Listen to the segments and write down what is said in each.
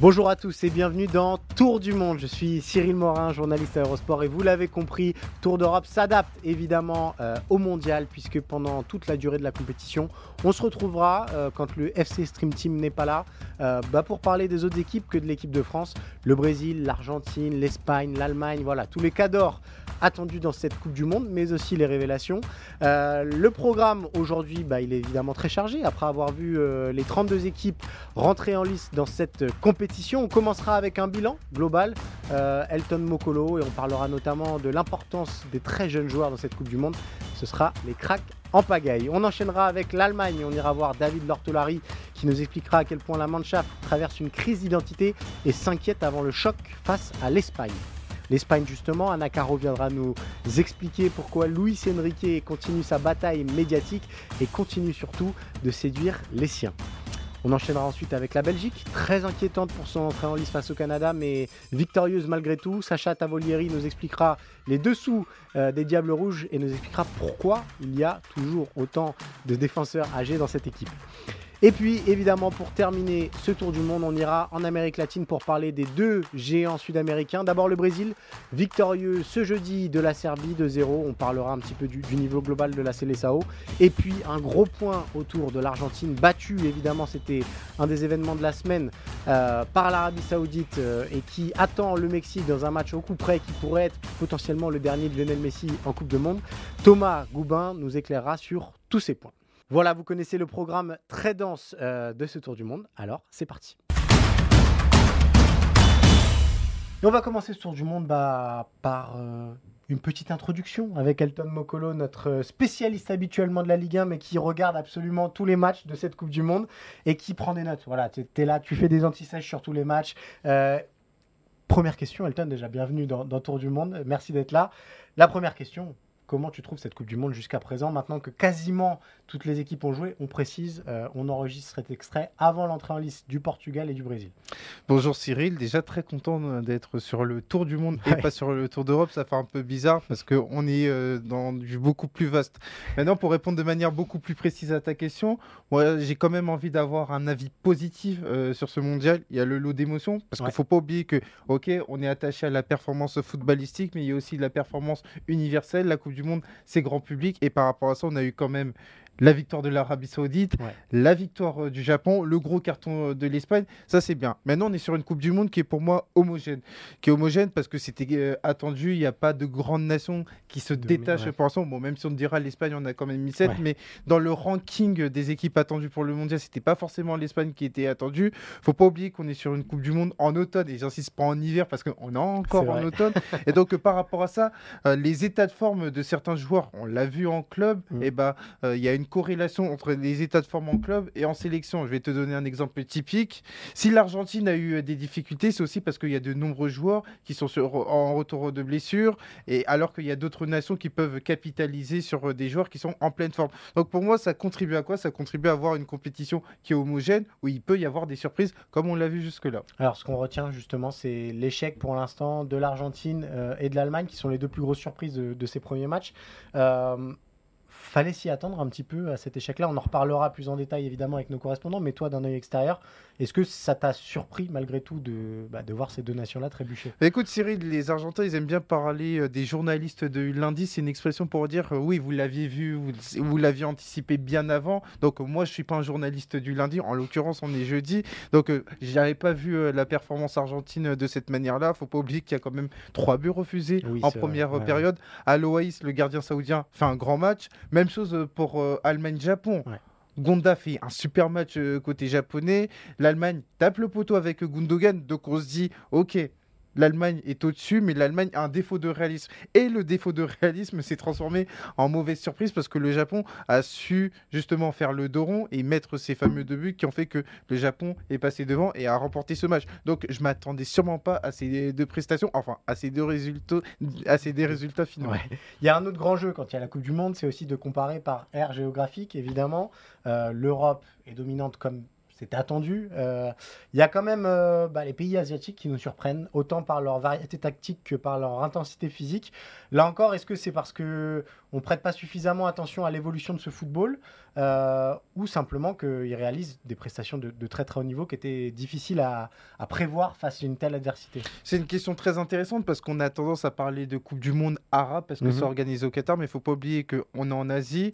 Bonjour à tous et bienvenue dans Tour du Monde. Je suis Cyril Morin, journaliste à Eurosport et vous l'avez compris, Tour d'Europe s'adapte évidemment euh, au mondial puisque pendant toute la durée de la compétition, on se retrouvera euh, quand le FC Stream Team n'est pas là euh, bah, pour parler des autres équipes que de l'équipe de France, le Brésil, l'Argentine, l'Espagne, l'Allemagne, voilà, tous les cadors attendus dans cette Coupe du Monde, mais aussi les révélations. le programme aujourd'hui, bah, il est évidemment très chargé après avoir vu les 32 équipes rentrer en lice dans cette compétition on commencera avec un bilan global, euh, Elton Mokolo, et on parlera notamment de l'importance des très jeunes joueurs dans cette Coupe du Monde. Ce sera les cracks en pagaille. On enchaînera avec l'Allemagne. On ira voir David Lortolari qui nous expliquera à quel point la Mannschaft traverse une crise d'identité et s'inquiète avant le choc face à l'Espagne. L'Espagne justement, Anna Caro viendra nous expliquer pourquoi Luis Enrique continue sa bataille médiatique et continue surtout de séduire les siens. On enchaînera ensuite avec la Belgique, très inquiétante pour son entrée en lice face au Canada, mais victorieuse malgré tout. Sacha Tavolieri nous expliquera les dessous euh, des Diables Rouges et nous expliquera pourquoi il y a toujours autant de défenseurs âgés dans cette équipe. Et puis évidemment pour terminer ce tour du monde, on ira en Amérique latine pour parler des deux géants sud-américains. D'abord le Brésil, victorieux ce jeudi de la Serbie de 0. On parlera un petit peu du, niveau global de la Seleção. Et puis un gros point autour de l'Argentine, battu évidemment, c'était un des événements de la semaine euh, par l'Arabie Saoudite euh, et qui attend le Mexique dans un match au coup près qui pourrait être potentiellement le dernier de Lionel Messi en Coupe du Monde. Thomas Goubin nous éclairera sur tous ces points. Voilà, vous connaissez le programme très dense euh, de ce Tour du Monde. Alors, c'est parti. On va commencer ce Tour du Monde bah, par euh, une petite introduction avec Elton Mokolo, notre spécialiste habituellement de la Ligue 1, mais qui regarde absolument tous les matchs de cette Coupe du Monde et qui prend des notes. Voilà, tu es là, tu fais des anti-sèches sur tous les matchs. Euh, première question, Elton, déjà bienvenue dans Tour du Monde. Merci d'être là. La première question, Comment tu trouves cette Coupe du Monde jusqu'à présent Maintenant que quasiment toutes les équipes ont joué, on précise, euh, on enregistre cet extrait avant l'entrée en liste du Portugal et du Brésil. Bonjour Cyril, déjà très content d'être sur le Tour du Monde et pas sur le Tour d'Europe. Ça fait un peu bizarre parce qu'on est euh, dans du beaucoup plus vaste. Maintenant, pour répondre de manière beaucoup plus précise à ta question, moi j'ai quand même envie d'avoir un avis positif euh, sur ce mondial. Il y a le lot d'émotions parce qu'il ne faut pas oublier que, ok, on est attaché à la performance footballistique, mais il y a aussi la performance universelle. La Coupe du Monde, c'est grand public. Et par rapport à ça, on a eu quand même la victoire de l'Arabie Saoudite, la victoire euh, du Japon, le gros carton euh, de l'Espagne, ça c'est bien. Maintenant, on est sur une Coupe du Monde qui est pour moi homogène. Qui est homogène parce que c'était euh, attendu, il n'y a pas de grande nation qui se détache pour l'instant. Bon, même si on dira l'Espagne, on a quand même mis 7, mais dans le ranking des équipes attendues pour le mondial, c'était pas forcément l'Espagne qui était attendue. Faut pas oublier qu'on est sur une Coupe du Monde en automne, et j'insiste pas en hiver parce qu'on est encore en automne. et donc, par rapport à ça, les états de forme de certains joueurs, on l'a vu en club, mm. et bah, il y a une corrélation entre les états de forme en club et en sélection. Je vais te donner un exemple typique. Si l'Argentine a eu des difficultés, c'est aussi parce qu'il y a de nombreux joueurs qui sont en retour de blessure, et alors qu'il y a d'autres nations qui peuvent capitaliser sur des joueurs qui sont en pleine forme. Donc pour moi, ça contribue à quoi? Ça contribue à avoir une compétition qui est homogène, où il peut y avoir des surprises, comme on l'a vu jusque-là. Alors ce qu'on retient justement, c'est l'échec pour l'instant de l'Argentine euh, et de l'Allemagne, qui sont les deux plus grosses surprises de, ces premiers matchs. Euh, fallait s'y attendre un petit peu à cet échec-là. On en reparlera plus en détail évidemment avec nos correspondants, mais toi d'un œil extérieur, est-ce que ça t'a surpris malgré tout de, bah, de voir ces deux nations-là trébucher? Bah, Écoute Cyril, les Argentins, ils aiment bien parler euh, des journalistes de lundi. C'est une expression pour dire euh, oui, vous l'aviez vu, vous, l'aviez anticipé bien avant. Donc moi, je suis pas un journaliste du lundi. En l'occurrence, on est jeudi. Donc euh, j'avais pas vu la performance argentine de cette manière-là. Faut pas oublier qu'il y a quand même trois buts refusés en première période. Aloïs, le gardien saoudien, fait un grand match. Même chose pour Allemagne-Japon. Gonda fait un super match euh, côté japonais. L'Allemagne tape le poteau avec Gundogan. Donc on se dit, ok, l'Allemagne est au-dessus, mais l'Allemagne a un défaut de réalisme. Et le défaut de réalisme s'est transformé en mauvaise surprise parce que le Japon a su justement faire le dos rond et mettre ces fameux deux buts qui ont fait que le Japon est passé devant et a remporté ce match. Donc je m'attendais sûrement pas à ces deux prestations, enfin à ces deux résultats, à ces deux résultats finaux. Il y a un autre grand jeu quand il y a la Coupe du Monde, c'est aussi de comparer par aire géographique, évidemment. Euh, L'Europe est dominante comme c'était attendu. Euh, il y a quand même euh, bah, les pays asiatiques qui nous surprennent, autant par leur variété tactique que par leur intensité physique. Là encore, est-ce que c'est parce que on prête pas suffisamment attention à l'évolution de ce football, euh, ou simplement qu'ils réalisent des prestations de, très très haut niveau qui étaient difficiles à, prévoir face à une telle adversité C'est une question très intéressante parce qu'on a tendance à parler de Coupe du Monde arabe parce que mhm. c'est organisé au Qatar, mais il faut pas oublier qu'on est en Asie.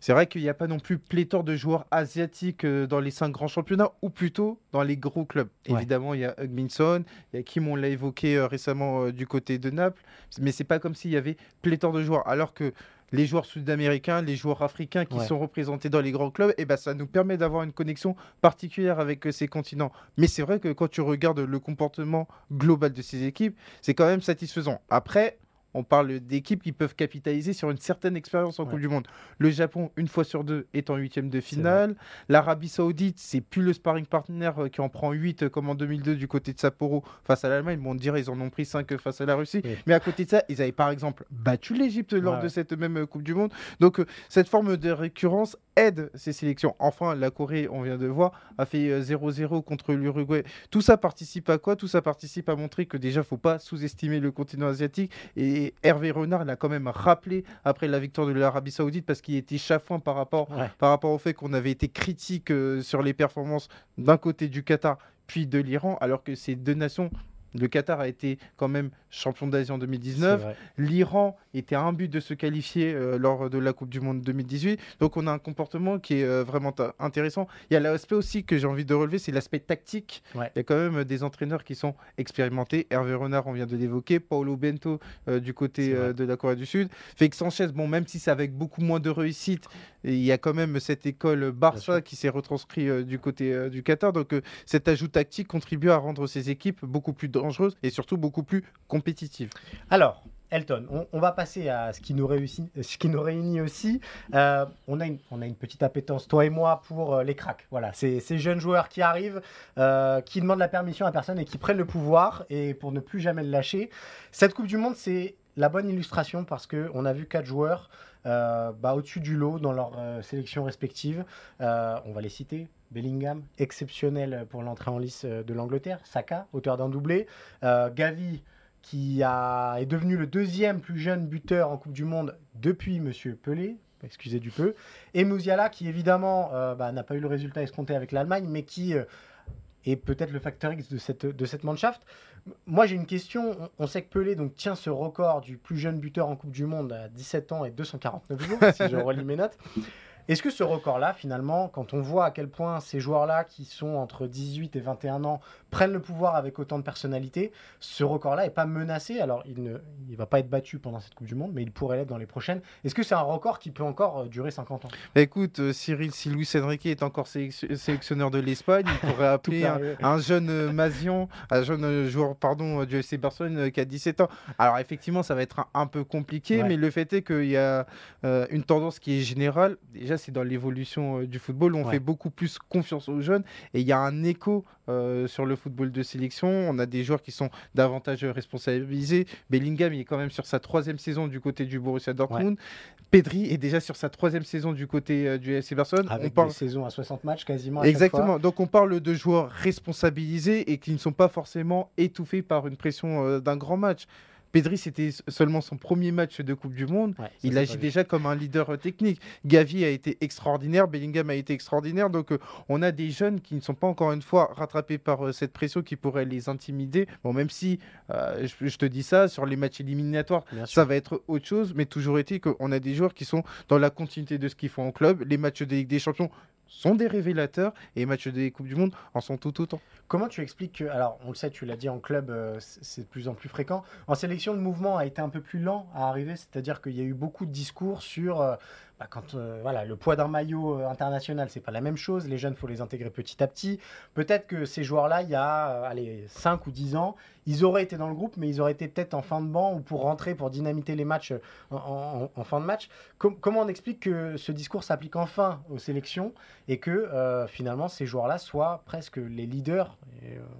C'est vrai qu'il n'y a pas non plus pléthore de joueurs asiatiques euh, dans les cinq grands championnats, ou plutôt dans les gros clubs. Évidemment, il y a Hugminson, il y a Kim, on l'a évoqué euh, récemment du côté de Naples, mais c'est pas comme s'il y avait pléthore de joueurs, alors que les joueurs sud-américains, les joueurs africains qui sont représentés dans les grands clubs, et eh ben, ça nous permet d'avoir une connexion particulière avec euh, ces continents. Mais c'est vrai que quand tu regardes le comportement global de ces équipes, c'est quand même satisfaisant. Après, on parle d'équipes qui peuvent capitaliser sur une certaine expérience en Coupe du Monde. Le Japon, une fois sur deux, est en huitième de finale. L'Arabie Saoudite, c'est plus le sparring partner euh, qui en prend 8 euh, comme en 2002 du côté de Sapporo face à l'Allemagne. Bon, on dirait ils en ont pris 5 euh, face à la Russie. Mais à côté de ça, ils avaient par exemple battu l'Égypte lors de cette même Coupe du Monde. Donc cette forme de récurrence aide ces sélections. Enfin, la Corée, on vient de voir, a fait 0-0 contre l'Uruguay. Tout ça participe à quoi? Tout ça participe à montrer que déjà, il ne faut pas sous-estimer le continent asiatique et Hervé Renard l'a quand même rappelé après la victoire de l'Arabie Saoudite parce qu'il était chafouin par rapport, par rapport au fait qu'on avait été critique euh, sur les performances d'un côté du Qatar puis de l'Iran, alors que ces deux nations le Qatar a été quand même champion d'Asie en 2019. L'Iran était à un but de se qualifier euh, lors de la Coupe du Monde 2018. Donc on a un comportement qui est euh, vraiment intéressant. Il y a l'aspect aussi que j'ai envie de relever, c'est l'aspect tactique. Il y a quand même des entraîneurs qui sont expérimentés. Hervé Renard, on vient de l'évoquer. Paulo Bento euh, du côté de la Corée du Sud. Félix Sanchez, bon, même si c'est avec beaucoup moins de réussite, il y a quand même cette école Barça qui s'est retranscrit du côté du Qatar. Donc cet ajout tactique contribue à rendre ces équipes beaucoup plus et surtout beaucoup plus compétitive. Alors, Elton, on, va passer à ce qui nous, réussit, ce qui nous réunit aussi. Euh, on, a une, petite appétence, toi et moi, pour euh, les cracks. Voilà, ces, ces jeunes joueurs qui arrivent, euh, qui demandent la permission à personne et qui prennent le pouvoir et pour ne plus jamais le lâcher. Cette Coupe du Monde, c'est la bonne illustration parce qu'on a vu quatre joueurs bah, au-dessus du lot dans leur sélection respective. on va les citer Bellingham, exceptionnel pour l'entrée en lice de l'Angleterre. Saka, auteur d'un doublé. Euh, Gavi, qui a, est devenu le deuxième plus jeune buteur en Coupe du Monde depuis Monsieur Pelé. Excusez du peu. Et Musiala, qui évidemment euh, bah, n'a pas eu le résultat escompté avec l'Allemagne, mais qui euh, est peut-être le facteur X de cette, de cette. Moi, j'ai une question. On, sait que Pelé donc, tient ce record du plus jeune buteur en Coupe du Monde à 17 ans et 249 jours, si je relis mes notes. Est-ce que ce record-là, finalement, quand on voit à quel point ces joueurs-là, qui sont entre 18 et 21 ans, prennent le pouvoir avec autant de personnalité, ce record-là n'est pas menacé? Alors, il ne il va pas être battu pendant cette Coupe du Monde, mais il pourrait l'être dans les prochaines. Est-ce que c'est un record qui peut encore euh, durer 50 ans? Bah, Écoute, euh, Cyril, si Luis Enrique est encore sélectionneur de l'Espagne, il pourrait appeler un, jeune euh, Mazion, un jeune joueur pardon, du FC Barcelone qui a 17 ans. Alors, effectivement, ça va être un, peu compliqué, mais le fait est qu'il y a une tendance qui est générale. Déjà, c'est dans l'évolution du football, on fait beaucoup plus confiance aux jeunes et il y a un écho sur le football de sélection. On a des joueurs qui sont davantage responsabilisés. Bellingham, il est quand même sur sa troisième saison du côté du Borussia Dortmund. Pedri est déjà sur sa troisième saison du côté euh, du FC Barcelone. Avec on parle... des saisons à 60 matchs quasiment. Exactement. Donc on parle de joueurs responsabilisés et qui ne sont pas forcément étouffés par une pression euh, d'un grand match. Pedri, c'était seulement son premier match de Coupe du Monde. il agit déjà comme un leader euh, technique. Gavi a été extraordinaire, Bellingham a été extraordinaire. Donc, euh, on a des jeunes qui ne sont pas encore une fois rattrapés par euh, cette pression qui pourrait les intimider. Bon, même si je, te dis ça, sur les matchs éliminatoires, ça va être autre chose. Mais toujours est-il qu'on a des joueurs qui sont dans la continuité de ce qu'ils font en club. Les matchs de Ligue des Champions sont des révélateurs et les matchs des Coupes du Monde en sont tout autant. Comment tu expliques que, alors on le sait, tu l'as dit en club, euh, c'est de plus en plus fréquent. En sélection, le mouvement a été un peu plus lent à arriver, c'est-à-dire qu'il y a eu beaucoup de discours sur, euh, bah, quand euh, voilà, le poids d'un maillot euh, international, c'est pas la même chose. Les jeunes, faut les intégrer petit à petit. Peut-être que ces joueurs-là, il y a euh, allez, 5 ou 10 ans, ils auraient été dans le groupe, mais ils auraient été peut-être en fin de banc ou pour rentrer, pour dynamiter les matchs en, fin de match. comment on explique que ce discours s'applique enfin aux sélections et que finalement ces joueurs-là soient presque les leaders,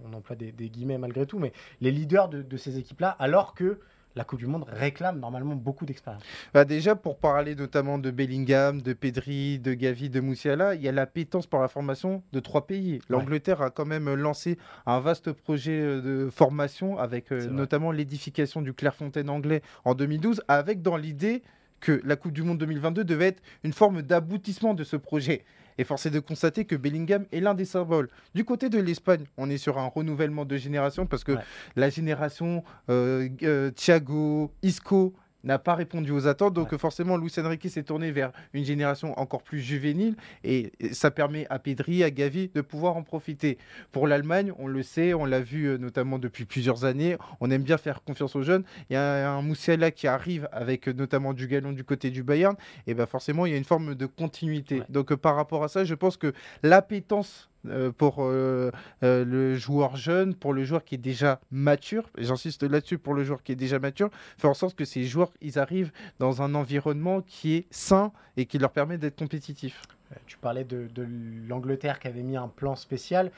on emploie des, guillemets malgré tout, mais les leaders de, de ces équipes-là, alors que la Coupe du Monde réclame normalement beaucoup d'expérience. Bah déjà, pour parler notamment de Bellingham, de Pedri, de Gavi, de Moussiala, il y a la pétence par la formation de trois pays. L'Angleterre a quand même lancé un vaste projet euh, de formation avec euh, notamment l'édification du Clairefontaine anglais en 2012, avec dans l'idée que la Coupe du Monde 2022 devait être une forme d'aboutissement de ce projet. Et force est de constater que Bellingham est l'un des symboles. Du côté de l'Espagne, on est sur un renouvellement de génération parce que la génération euh, euh, Thiago, Isco, n'a pas répondu aux attentes. Donc forcément, Luis Enrique s'est tourné vers une génération encore plus juvénile et ça permet à Pedri, à Gavi de pouvoir en profiter. Pour l'Allemagne, on le sait, on l'a vu euh, notamment depuis plusieurs années, on aime bien faire confiance aux jeunes. Il y a un Moussiala qui arrive avec euh, notamment du galon du côté du Bayern et ben forcément, il y a une forme de continuité. Donc euh, par rapport à ça, je pense que l'appétence euh, pour euh, euh, le joueur jeune, pour le joueur qui est déjà mature, j'insiste là-dessus, pour le joueur qui est déjà mature, faire en sorte que ces joueurs, ils arrivent dans un environnement qui est sain et qui leur permet d'être compétitifs. Tu parlais de, l'Angleterre qui avait mis un plan spécial.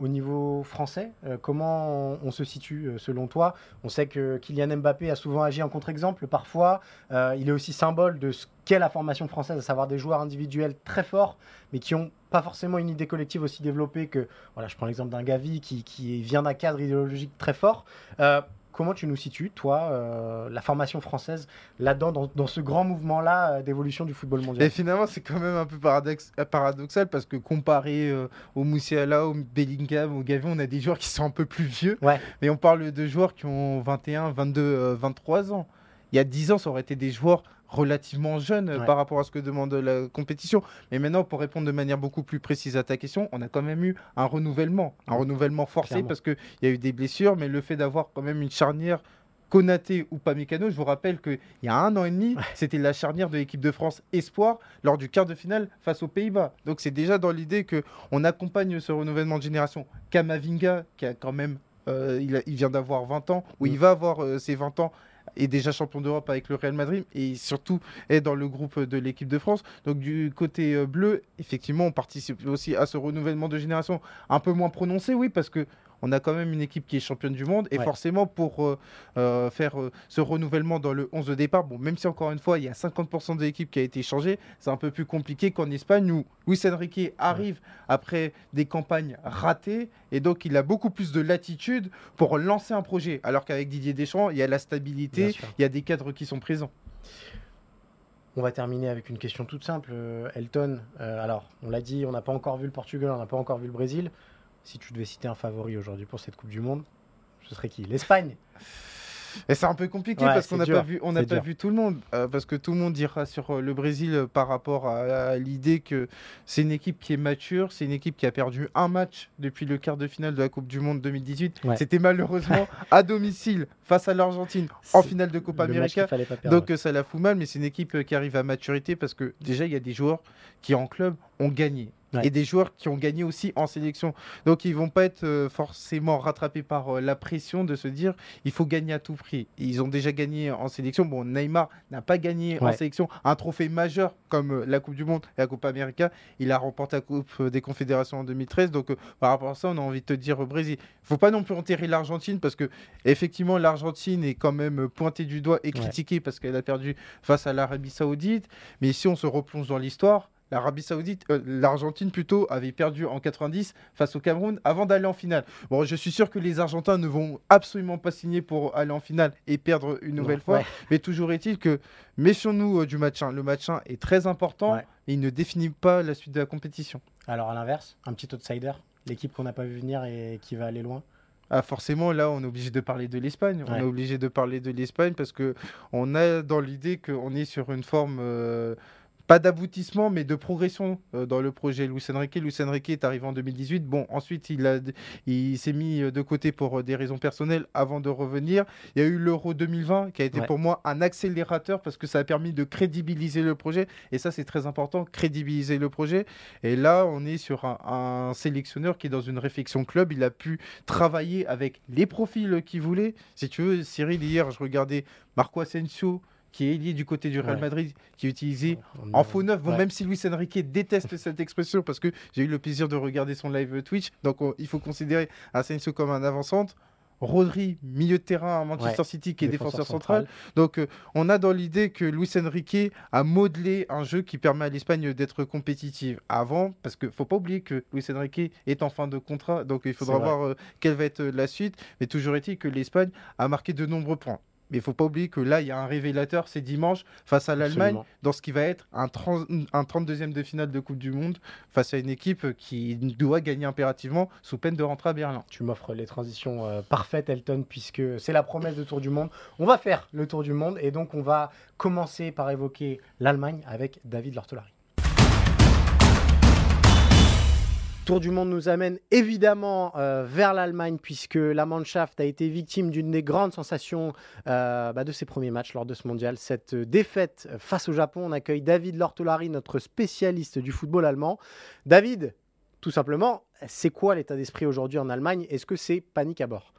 Au niveau français, comment on, se situe selon toi? On sait que Kylian Mbappé a souvent agi en contre-exemple parfois. il est aussi symbole de ce qu'est la formation française, à savoir des joueurs individuels très forts, mais qui ont pas forcément une idée collective aussi développée que, voilà, je prends l'exemple d'un Gavi qui vient d'un cadre idéologique très fort. Euh, comment tu nous situes, toi, euh, la formation française, là-dedans, dans, ce grand mouvement-là euh, d'évolution du football mondial Et finalement, c'est quand même un peu paradoxal parce que comparé au Moussiala, au Bellingham, au Gavi, on a des joueurs qui sont un peu plus vieux. Ouais. Mais on parle de joueurs qui ont 21, 22, 23 ans. Il y a 10 ans, ça aurait été des joueurs relativement jeune euh, par rapport à ce que demande la compétition. Mais maintenant, pour répondre de manière beaucoup plus précise à ta question, on a quand même eu un renouvellement, un renouvellement forcé parce qu'il y a eu des blessures, mais le fait d'avoir quand même une charnière Konaté ou Pamecano, je vous rappelle qu'il y a un an et demi, c'était la charnière de l'équipe de France Espoir lors du quart de finale face aux Pays-Bas. Donc c'est déjà dans l'idée qu'on accompagne ce renouvellement de génération. Kamavinga, qui a quand même, euh, il, vient d'avoir 20 ans, ou il mm. va avoir euh, ses 20 ans, est déjà champion d'Europe avec le Real Madrid et surtout est dans le groupe de l'équipe de France. Donc du côté euh, bleu, effectivement, on participe aussi à ce renouvellement de génération un peu moins prononcé, oui, parce que on a quand même une équipe qui est championne du monde. Et forcément, pour euh, euh, faire euh, ce renouvellement dans le 11 de départ, bon, même si encore une fois, il y a 50% de l'équipe qui a été changée, c'est un peu plus compliqué qu'en Espagne où Luis Enrique arrive après des campagnes ratées. Et donc, il a beaucoup plus de latitude pour lancer un projet. Alors qu'avec Didier Deschamps, il y a la stabilité, il y a des cadres qui sont présents. On va terminer avec une question toute simple. Elton, alors, on l'a dit, on n'a pas encore vu le Portugal, on n'a pas encore vu le Brésil si tu devais citer un favori aujourd'hui pour cette Coupe du Monde, ce serait qui? L'Espagne. Et c'est un peu compliqué parce qu'on n'a pas vu, on n'a pas vu tout le monde, euh, parce que tout le monde dira sur euh, le Brésil euh, par rapport à, l'idée que c'est une équipe qui est mature, c'est une équipe qui a perdu un match depuis le quart de finale de la Coupe du Monde 2018. C'était malheureusement à domicile face à l'Argentine en finale de Copa América. Donc ça la fout mal, mais c'est une équipe qui arrive à maturité parce que déjà il y a des joueurs qui en club ont gagné et des joueurs qui ont gagné aussi en sélection. Donc ils vont pas être euh, forcément rattrapés par euh, la pression de se dire il faut gagner à tout prix. Ils ont déjà gagné en sélection. Bon, Neymar n'a pas gagné en sélection un trophée majeur comme euh, la Coupe du Monde et la Coupe América. Il a remporté la Coupe des Confédérations en 2013. Donc par rapport à ça, on a envie de te dire Brésil. Il faut pas non plus enterrer l'Argentine parce que effectivement l'Argentine est quand même pointée du doigt et critiquée parce qu'elle a perdu face à l'Arabie Saoudite. Mais si on se replonge dans l'histoire, l'Arabie Saoudite, euh, l'Argentine plutôt, avait perdu en 90 face au Cameroun avant d'aller en finale. Bon, je suis sûr que les Argentins ne vont absolument pas signer pour aller en finale et perdre une nouvelle fois. Mais toujours est-il que méfions-nous euh, du match 1. Le match 1 est très important et il ne définit pas la suite de la compétition. Alors à l'inverse, un petit outsider, l'équipe qu'on n'a pas vu venir et qui va aller loin ah, forcément, là, on est obligé de parler de l'Espagne. On est obligé de parler de l'Espagne parce que on a dans l'idée qu'on est sur une forme euh, pas d'aboutissement, mais de progression euh, dans le projet. Luis Enrique, Luis Enrique est arrivé en 2018. Bon, ensuite, il, a, il s'est mis de côté pour des raisons personnelles avant de revenir. Il y a eu l'Euro 2020 qui a été pour moi un accélérateur parce que ça a permis de crédibiliser le projet. Et ça, c'est très important, crédibiliser le projet. Et là, on est sur un, sélectionneur qui est dans une réflexion club. Il a pu travailler avec les profils qu'il voulait. Si tu veux, Cyril, hier, je regardais Marco Asensio qui est lié du côté du Real Madrid, qui est utilisé en faux neuf. Bon, Même si Luis Enrique déteste cette expression, parce que j'ai eu le plaisir de regarder son live Twitch, donc il faut considérer Asensio comme un avant-centre. Rodri, milieu de terrain à Manchester City, qui est défenseur, central. Donc, euh, on a dans l'idée que Luis Enrique a modelé un jeu qui permet à l'Espagne d'être compétitive avant, parce qu'il ne faut pas oublier que Luis Enrique est en fin de contrat, donc il faudra voir euh, quelle va être la suite. Mais toujours est-il que l'Espagne a marqué de nombreux points. Mais il ne faut pas oublier que là, il y a un révélateur, c'est dimanche, face à l'Allemagne, dans ce qui va être un, un 32e de finale de Coupe du Monde, face à une équipe qui doit gagner impérativement, sous peine de rentrer à Berlin. Tu m'offres les transitions euh, parfaites, Elton, puisque c'est la promesse de Tour du Monde. On va faire le Tour du Monde, et donc on va commencer par évoquer l'Allemagne avec David Lortolari. Tour du monde nous amène évidemment euh, vers l'Allemagne puisque la Mannschaft a été victime d'une des grandes sensations euh, bah, de ses premiers matchs lors de ce mondial. Cette défaite face au Japon, on accueille David Lortolari, notre spécialiste du football allemand. David, tout simplement, c'est quoi l'état d'esprit aujourd'hui en Allemagne? Est-ce que c'est panique à bord?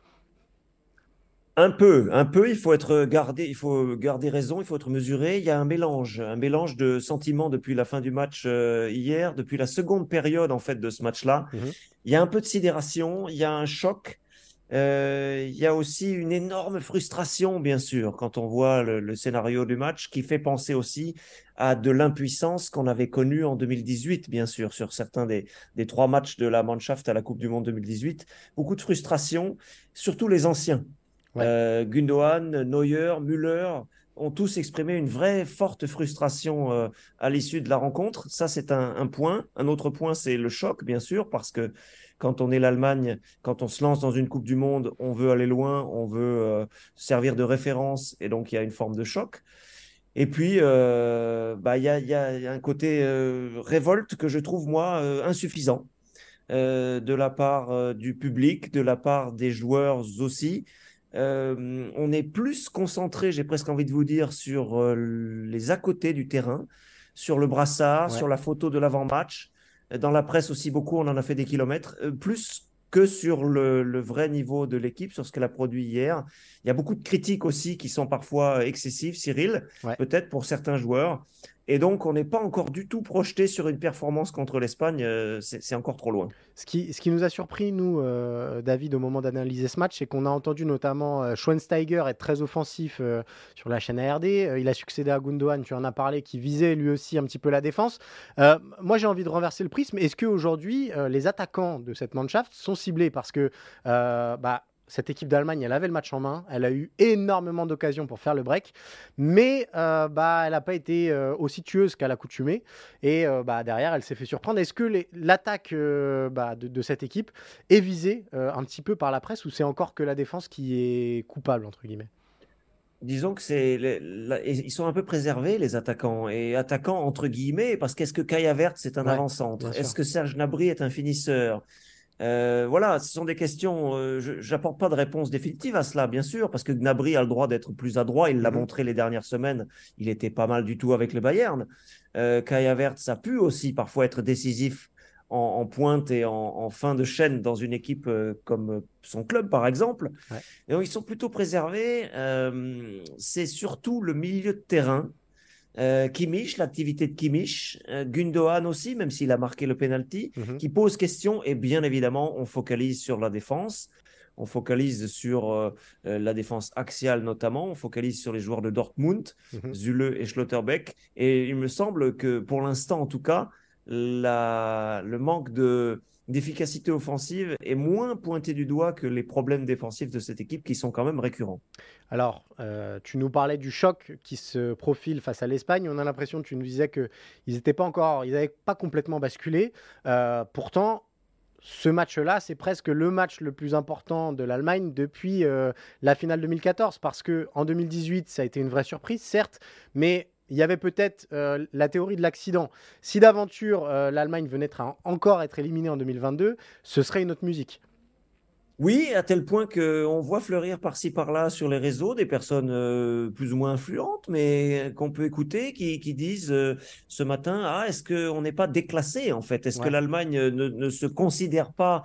Un peu, un peu, il faut être gardé, il faut garder raison, il faut être mesuré. Il y a un mélange, un mélange de sentiments depuis la fin du match euh, hier, depuis la seconde période en fait de ce match-là. Mhm. Il y a un peu de sidération, il y a un choc, euh, il y a aussi une énorme frustration, bien sûr, quand on voit le, scénario du match, qui fait penser aussi à de l'impuissance qu'on avait connue en 2018, bien sûr, sur certains des, des trois matchs de la Mannschaft à la Coupe du Monde 2018. Beaucoup de frustration, surtout les anciens. Euh, Gundogan, Neuer, Müller ont tous exprimé une vraie forte frustration euh, à l'issue de la rencontre. Ça, c'est un, point. Un autre point, c'est le choc, bien sûr, parce que quand on est l'Allemagne, quand on se lance dans une Coupe du Monde, on veut aller loin, on veut euh, servir de référence, et donc il y a une forme de choc. Et puis, bah, il y, a, y, a, un côté révolte que je trouve, moi, insuffisant. de la part du public, de la part des joueurs aussi. Euh, on est plus concentré, j'ai presque envie de vous dire, sur euh, les à côté du terrain, sur le brassard, sur la photo de l'avant-match. Dans la presse aussi beaucoup, on en a fait des kilomètres, euh, plus que sur le, vrai niveau de l'équipe, sur ce qu'elle a produit hier. Il y a beaucoup de critiques aussi qui sont parfois excessives, Cyril, peut-être pour certains joueurs. Et donc, on n'est pas encore du tout projeté sur une performance contre l'Espagne. Euh, c'est encore trop loin. Ce qui, ce qui nous a surpris, nous, euh, David, au moment d'analyser ce match, c'est qu'on a entendu notamment euh, Schweinsteiger être très offensif sur la chaîne ARD. il a succédé à Gundogan, tu en as parlé, qui visait lui aussi un petit peu la défense. moi, j'ai envie de renverser le prisme. Est-ce qu'aujourd'hui, les attaquants de cette Mannschaft sont ciblés? Parce que bah, cette équipe d'Allemagne, elle avait le match en main, elle a eu énormément d'occasions pour faire le break, mais euh, bah, elle n'a pas été euh, aussi tueuse qu'à l'accoutumée. Et euh, bah, derrière, elle s'est fait surprendre. Est-ce que l'attaque bah, de, cette équipe est visée un petit peu par la presse ou c'est encore que la défense qui est coupable, entre guillemets? Disons que c'est ils sont un peu préservés les attaquants et attaquants entre guillemets parce qu'est-ce que Kaya Vert c'est un avant-centre? est-ce que Serge Nabry est un finisseur? Euh, voilà, ce sont des questions. Euh, je n'apporte pas de réponse définitive à cela, bien sûr, parce que Gnabry a le droit d'être plus adroit. Il l'a mmh montré les dernières semaines. Il était pas mal du tout avec le Bayern. Euh, Kaya Vert, ça pu aussi parfois être décisif en, pointe et en, fin de chaîne dans une équipe euh, comme son club, par exemple. Et donc, ils sont plutôt préservés. C'est surtout le milieu de terrain euh, Kimmich, l'activité de Kimmich, euh, Gundogan aussi, même s'il a marqué le penalty, mhm. qui pose question. Et bien évidemment, on focalise sur la défense. On focalise sur euh, la défense axiale notamment. On focalise sur les joueurs de Dortmund, mhm. Zule et Schlotterbeck. Et il me semble que pour l'instant, en tout cas, le manque de, d'efficacité offensive est moins pointé du doigt que les problèmes défensifs de cette équipe qui sont quand même récurrents. Alors, euh, tu nous parlais du choc qui se profile face à l'Espagne. On a l'impression, tu nous disais qu'ils n'étaient pas encore, ils n'avaient pas complètement basculé. Euh, pourtant, ce match-là, c'est presque le match le plus important de l'Allemagne depuis euh, la finale 2014, parce que en 2018, ça a été une vraie surprise, certes, mais il y avait peut-être euh, la théorie de l'accident. Si d'aventure euh, l'Allemagne venait à encore être éliminée en 2022, ce serait une autre musique. Oui, à tel point qu'on voit fleurir par-ci par-là sur les réseaux des personnes euh, plus ou moins influentes, mais qu'on peut écouter, qui, disent ce matin, ah, est-ce qu'on n'est pas déclassé en fait? Est-ce que l'Allemagne ne, ne, se considère pas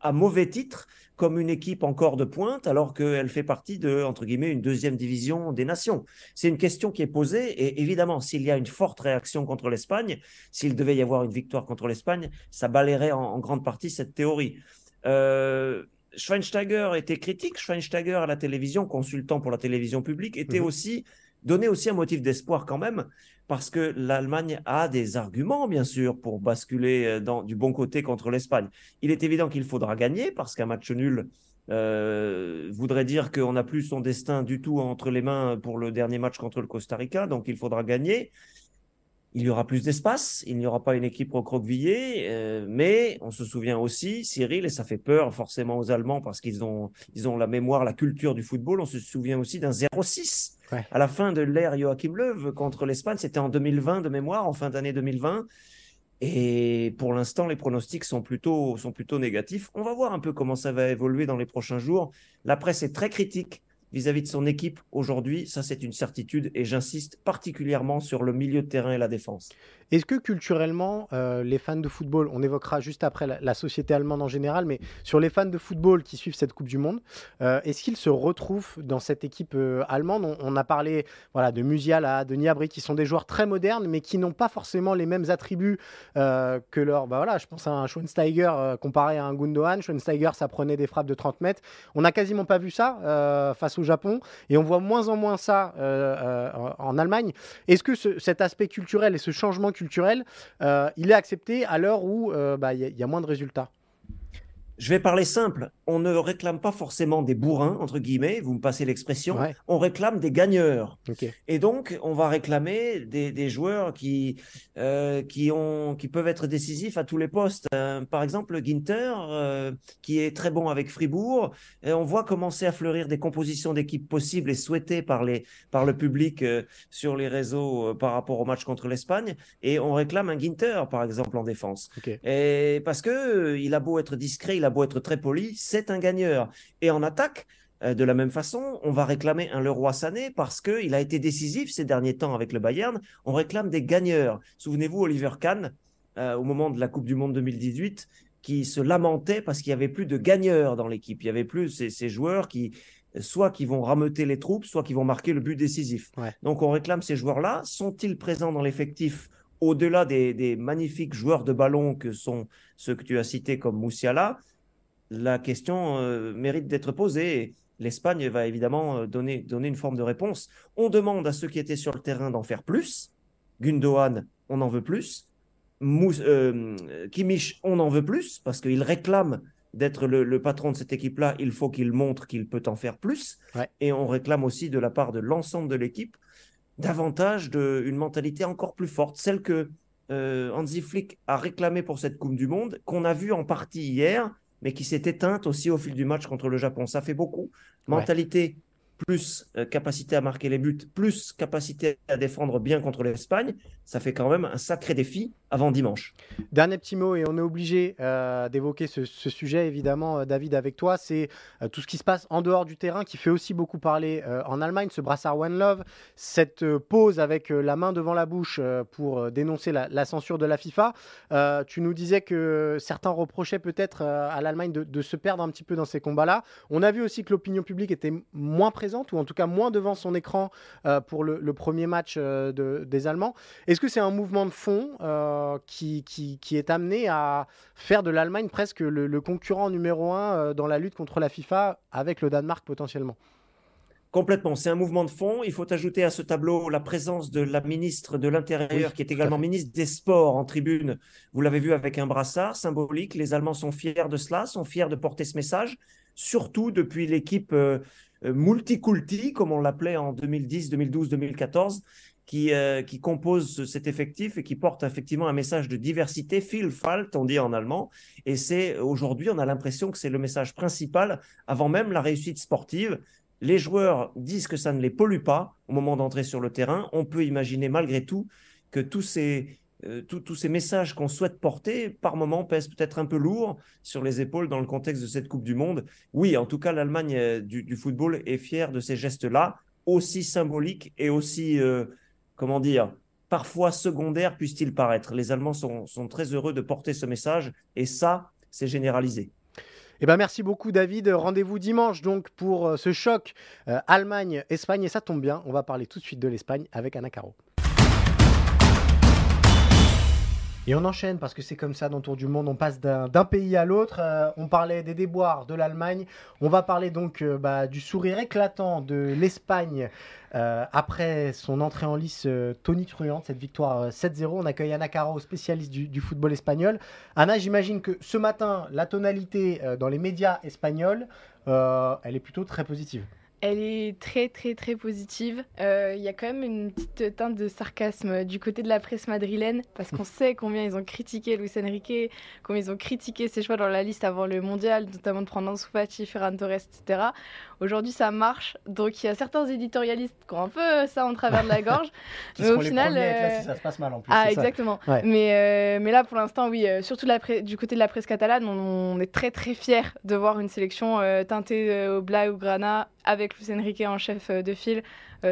à mauvais titre comme une équipe encore de pointe alors qu'elle fait partie de, entre guillemets, une deuxième division des nations C'est une question qui est posée et évidemment, s'il y a une forte réaction contre l'Espagne, s'il devait y avoir une victoire contre l'Espagne, ça balayerait en, grande partie cette théorie. Euh, Schweinsteiger était critique. Schweinsteiger à la télévision, consultant pour la télévision publique, était mhm. aussi donné aussi un motif d'espoir quand même parce que l'Allemagne a des arguments, bien sûr, pour basculer euh, du bon côté contre l'Espagne. Il est évident qu'il faudra gagner, parce qu'un match nul euh, voudrait dire qu'on n'a plus son destin du tout entre les mains pour le dernier match contre le Costa Rica, donc il faudra gagner il y aura plus d'espace, il n'y aura pas une équipe recroquevillée, euh, mais on se souvient aussi, Cyril, et ça fait peur forcément aux Allemands parce qu'ils ont, ils ont la mémoire, la culture du football, on se souvient aussi d'un 0-6 à la fin de l'ère Joachim Löw contre l'Espagne, c'était en 2020 de mémoire, en fin d'année 2020. Et pour l'instant, les pronostics sont plutôt, sont plutôt négatifs. On va voir un peu comment ça va évoluer dans les prochains jours. La presse est très critique vis-à-vis de son équipe aujourd'hui, ça c'est une certitude et j'insiste particulièrement sur le milieu de terrain et la défense. Est-ce que culturellement, euh, les fans de football, on évoquera juste après la, société allemande en général, mais sur les fans de football qui suivent cette Coupe du Monde, euh, est-ce qu'ils se retrouvent dans cette équipe euh, allemande? On, a parlé voilà, de Musiala, de Niabri, qui sont des joueurs très modernes, mais qui n'ont pas forcément les mêmes attributs que leur. Bah voilà, je pense à un Schweinsteiger comparé à un Gundogan. Schweinsteiger, ça prenait des frappes de 30 mètres. On n'a quasiment pas vu ça face au Japon, et on voit moins en moins ça en Allemagne. Est-ce que cet aspect culturel et ce changement culturel, euh, il est accepté à l'heure où euh, bah, il y, a moins de résultats. Je vais parler simple. On ne réclame pas forcément des bourrins, entre guillemets, vous me passez l'expression. On réclame des gagneurs. Et donc, on va réclamer des, joueurs qui, euh, qui, ont, qui peuvent être décisifs à tous les postes. Euh, par exemple, Ginter, euh, qui est très bon avec Fribourg. Et on voit commencer à fleurir des compositions d'équipes possibles et souhaitées par, les, par le public sur les réseaux par rapport au match contre l'Espagne. Et on réclame un Ginter, par exemple, en défense. Et parce que il a beau être discret, il a beau être très poli, c'est un gagneur. Et en attaque, euh, de la même façon, on va réclamer un Leroy Sané parce qu'il a été décisif ces derniers temps avec le Bayern. On réclame des gagneurs. Souvenez-vous, Oliver Kahn, euh, au moment de la Coupe du Monde 2018, qui se lamentait parce qu'il n'y avait plus de gagneurs dans l'équipe. Il n'y avait plus ces, joueurs qui, soit qui vont rameuter les troupes, soit qui vont marquer le but décisif. Donc on réclame ces joueurs-là. Sont-ils présents dans l'effectif au-delà des, des, magnifiques joueurs de ballon que sont ceux que tu as cités comme Moussiala? La question euh, mérite d'être posée. L'Espagne va évidemment euh, donner, donner une forme de réponse. On demande à ceux qui étaient sur le terrain d'en faire plus. Gundogan, on en veut plus. Mous, euh, Kimmich, on en veut plus parce qu'il réclame d'être le, patron de cette équipe-là. Il faut qu'il montre qu'il peut en faire plus. Et on réclame aussi de la part de l'ensemble de l'équipe davantage d'une mentalité encore plus forte, celle que Hansi Flick a réclamée pour cette Coupe du Monde, qu'on a vue en partie hier mais qui s'est éteinte aussi au fil du match contre le Japon. Ça fait beaucoup. Mentalité plus euh, capacité à marquer les buts, plus capacité à défendre bien contre l'Espagne, ça fait quand même un sacré défi avant dimanche. Dernier petit mot, et on est obligé euh, d'évoquer ce, sujet, évidemment, euh, David, avec toi, c'est tout ce qui se passe en dehors du terrain, qui fait aussi beaucoup parler en Allemagne, ce brassard One Love, cette pause avec la main devant la bouche pour dénoncer la, censure de la FIFA. tu nous disais que certains reprochaient peut-être à l'Allemagne de, se perdre un petit peu dans ces combats-là. On a vu aussi que l'opinion publique était moins présente ou en tout cas moins devant son écran euh, pour le, premier match euh, des Allemands. Est-ce que c'est un mouvement de fond euh, qui, qui, est amené à faire de l'Allemagne presque le, concurrent numéro un dans la lutte contre la FIFA avec le Danemark potentiellement Complètement, c'est un mouvement de fond. Il faut ajouter à ce tableau la présence de la ministre de l'Intérieur, qui est également ministre des Sports en tribune. Vous l'avez vu avec un brassard symbolique. Les Allemands sont fiers de cela, sont fiers de porter ce message, surtout depuis l'équipe euh, multiculti, comme on l'appelait en 2010, 2012, 2014, qui, euh, qui compose cet effectif et qui porte effectivement un message de diversité, Vielfalt, on dit en allemand. Et c'est aujourd'hui, on a l'impression que c'est le message principal avant même la réussite sportive. les joueurs disent que ça ne les pollue pas au moment d'entrer sur le terrain, on peut imaginer malgré tout que tous ces, euh, tous ces messages qu'on souhaite porter, par moments, pèsent peut-être un peu lourd sur les épaules dans le contexte de cette Coupe du Monde. Oui, en tout cas, l'Allemagne euh, du, football est fière de ces gestes-là, aussi symboliques et aussi, euh, comment dire, parfois secondaires puissent-ils paraître. Les Allemands sont, très heureux de porter ce message et ça, c'est généralisé. Eh ben merci beaucoup David. Rendez-vous dimanche donc pour ce choc Allemagne-Espagne et ça tombe bien, on va parler tout de suite de l'Espagne avec Anna Caro. Et on enchaîne parce que c'est comme ça dans Tour du Monde, on passe d'un pays à l'autre. Euh, on parlait des déboires de l'Allemagne, on va parler donc euh, bah, du sourire éclatant de l'Espagne euh, après son entrée en lice Tony Truant, cette victoire 7-0. On accueille Anna Caro, spécialiste du, du football espagnol. Anna, j'imagine que ce matin, la tonalité dans les médias espagnols, elle est plutôt très positive. Elle est très très très positive. Euh, il y a quand même une petite teinte de sarcasme du côté de la presse madrilène parce qu'on sait combien ils ont critiqué Luis Enrique, combien ils ont critiqué ses choix dans la liste avant le mondial, notamment de prendre Ansu Fati, Ferran Torres, etc. Aujourd'hui, ça marche. Donc, il y a certains éditorialistes qui ont un peu ça en travers de la gorge. mais au final. Euh, ça se passe mal en plus. Ah, exactement. Mais, euh, mais là, pour l'instant, oui, euh, surtout la du côté de la presse catalane, on, est très très fiers de voir une sélection teintée au Bla ou Grana avec Luis Enrique en chef de file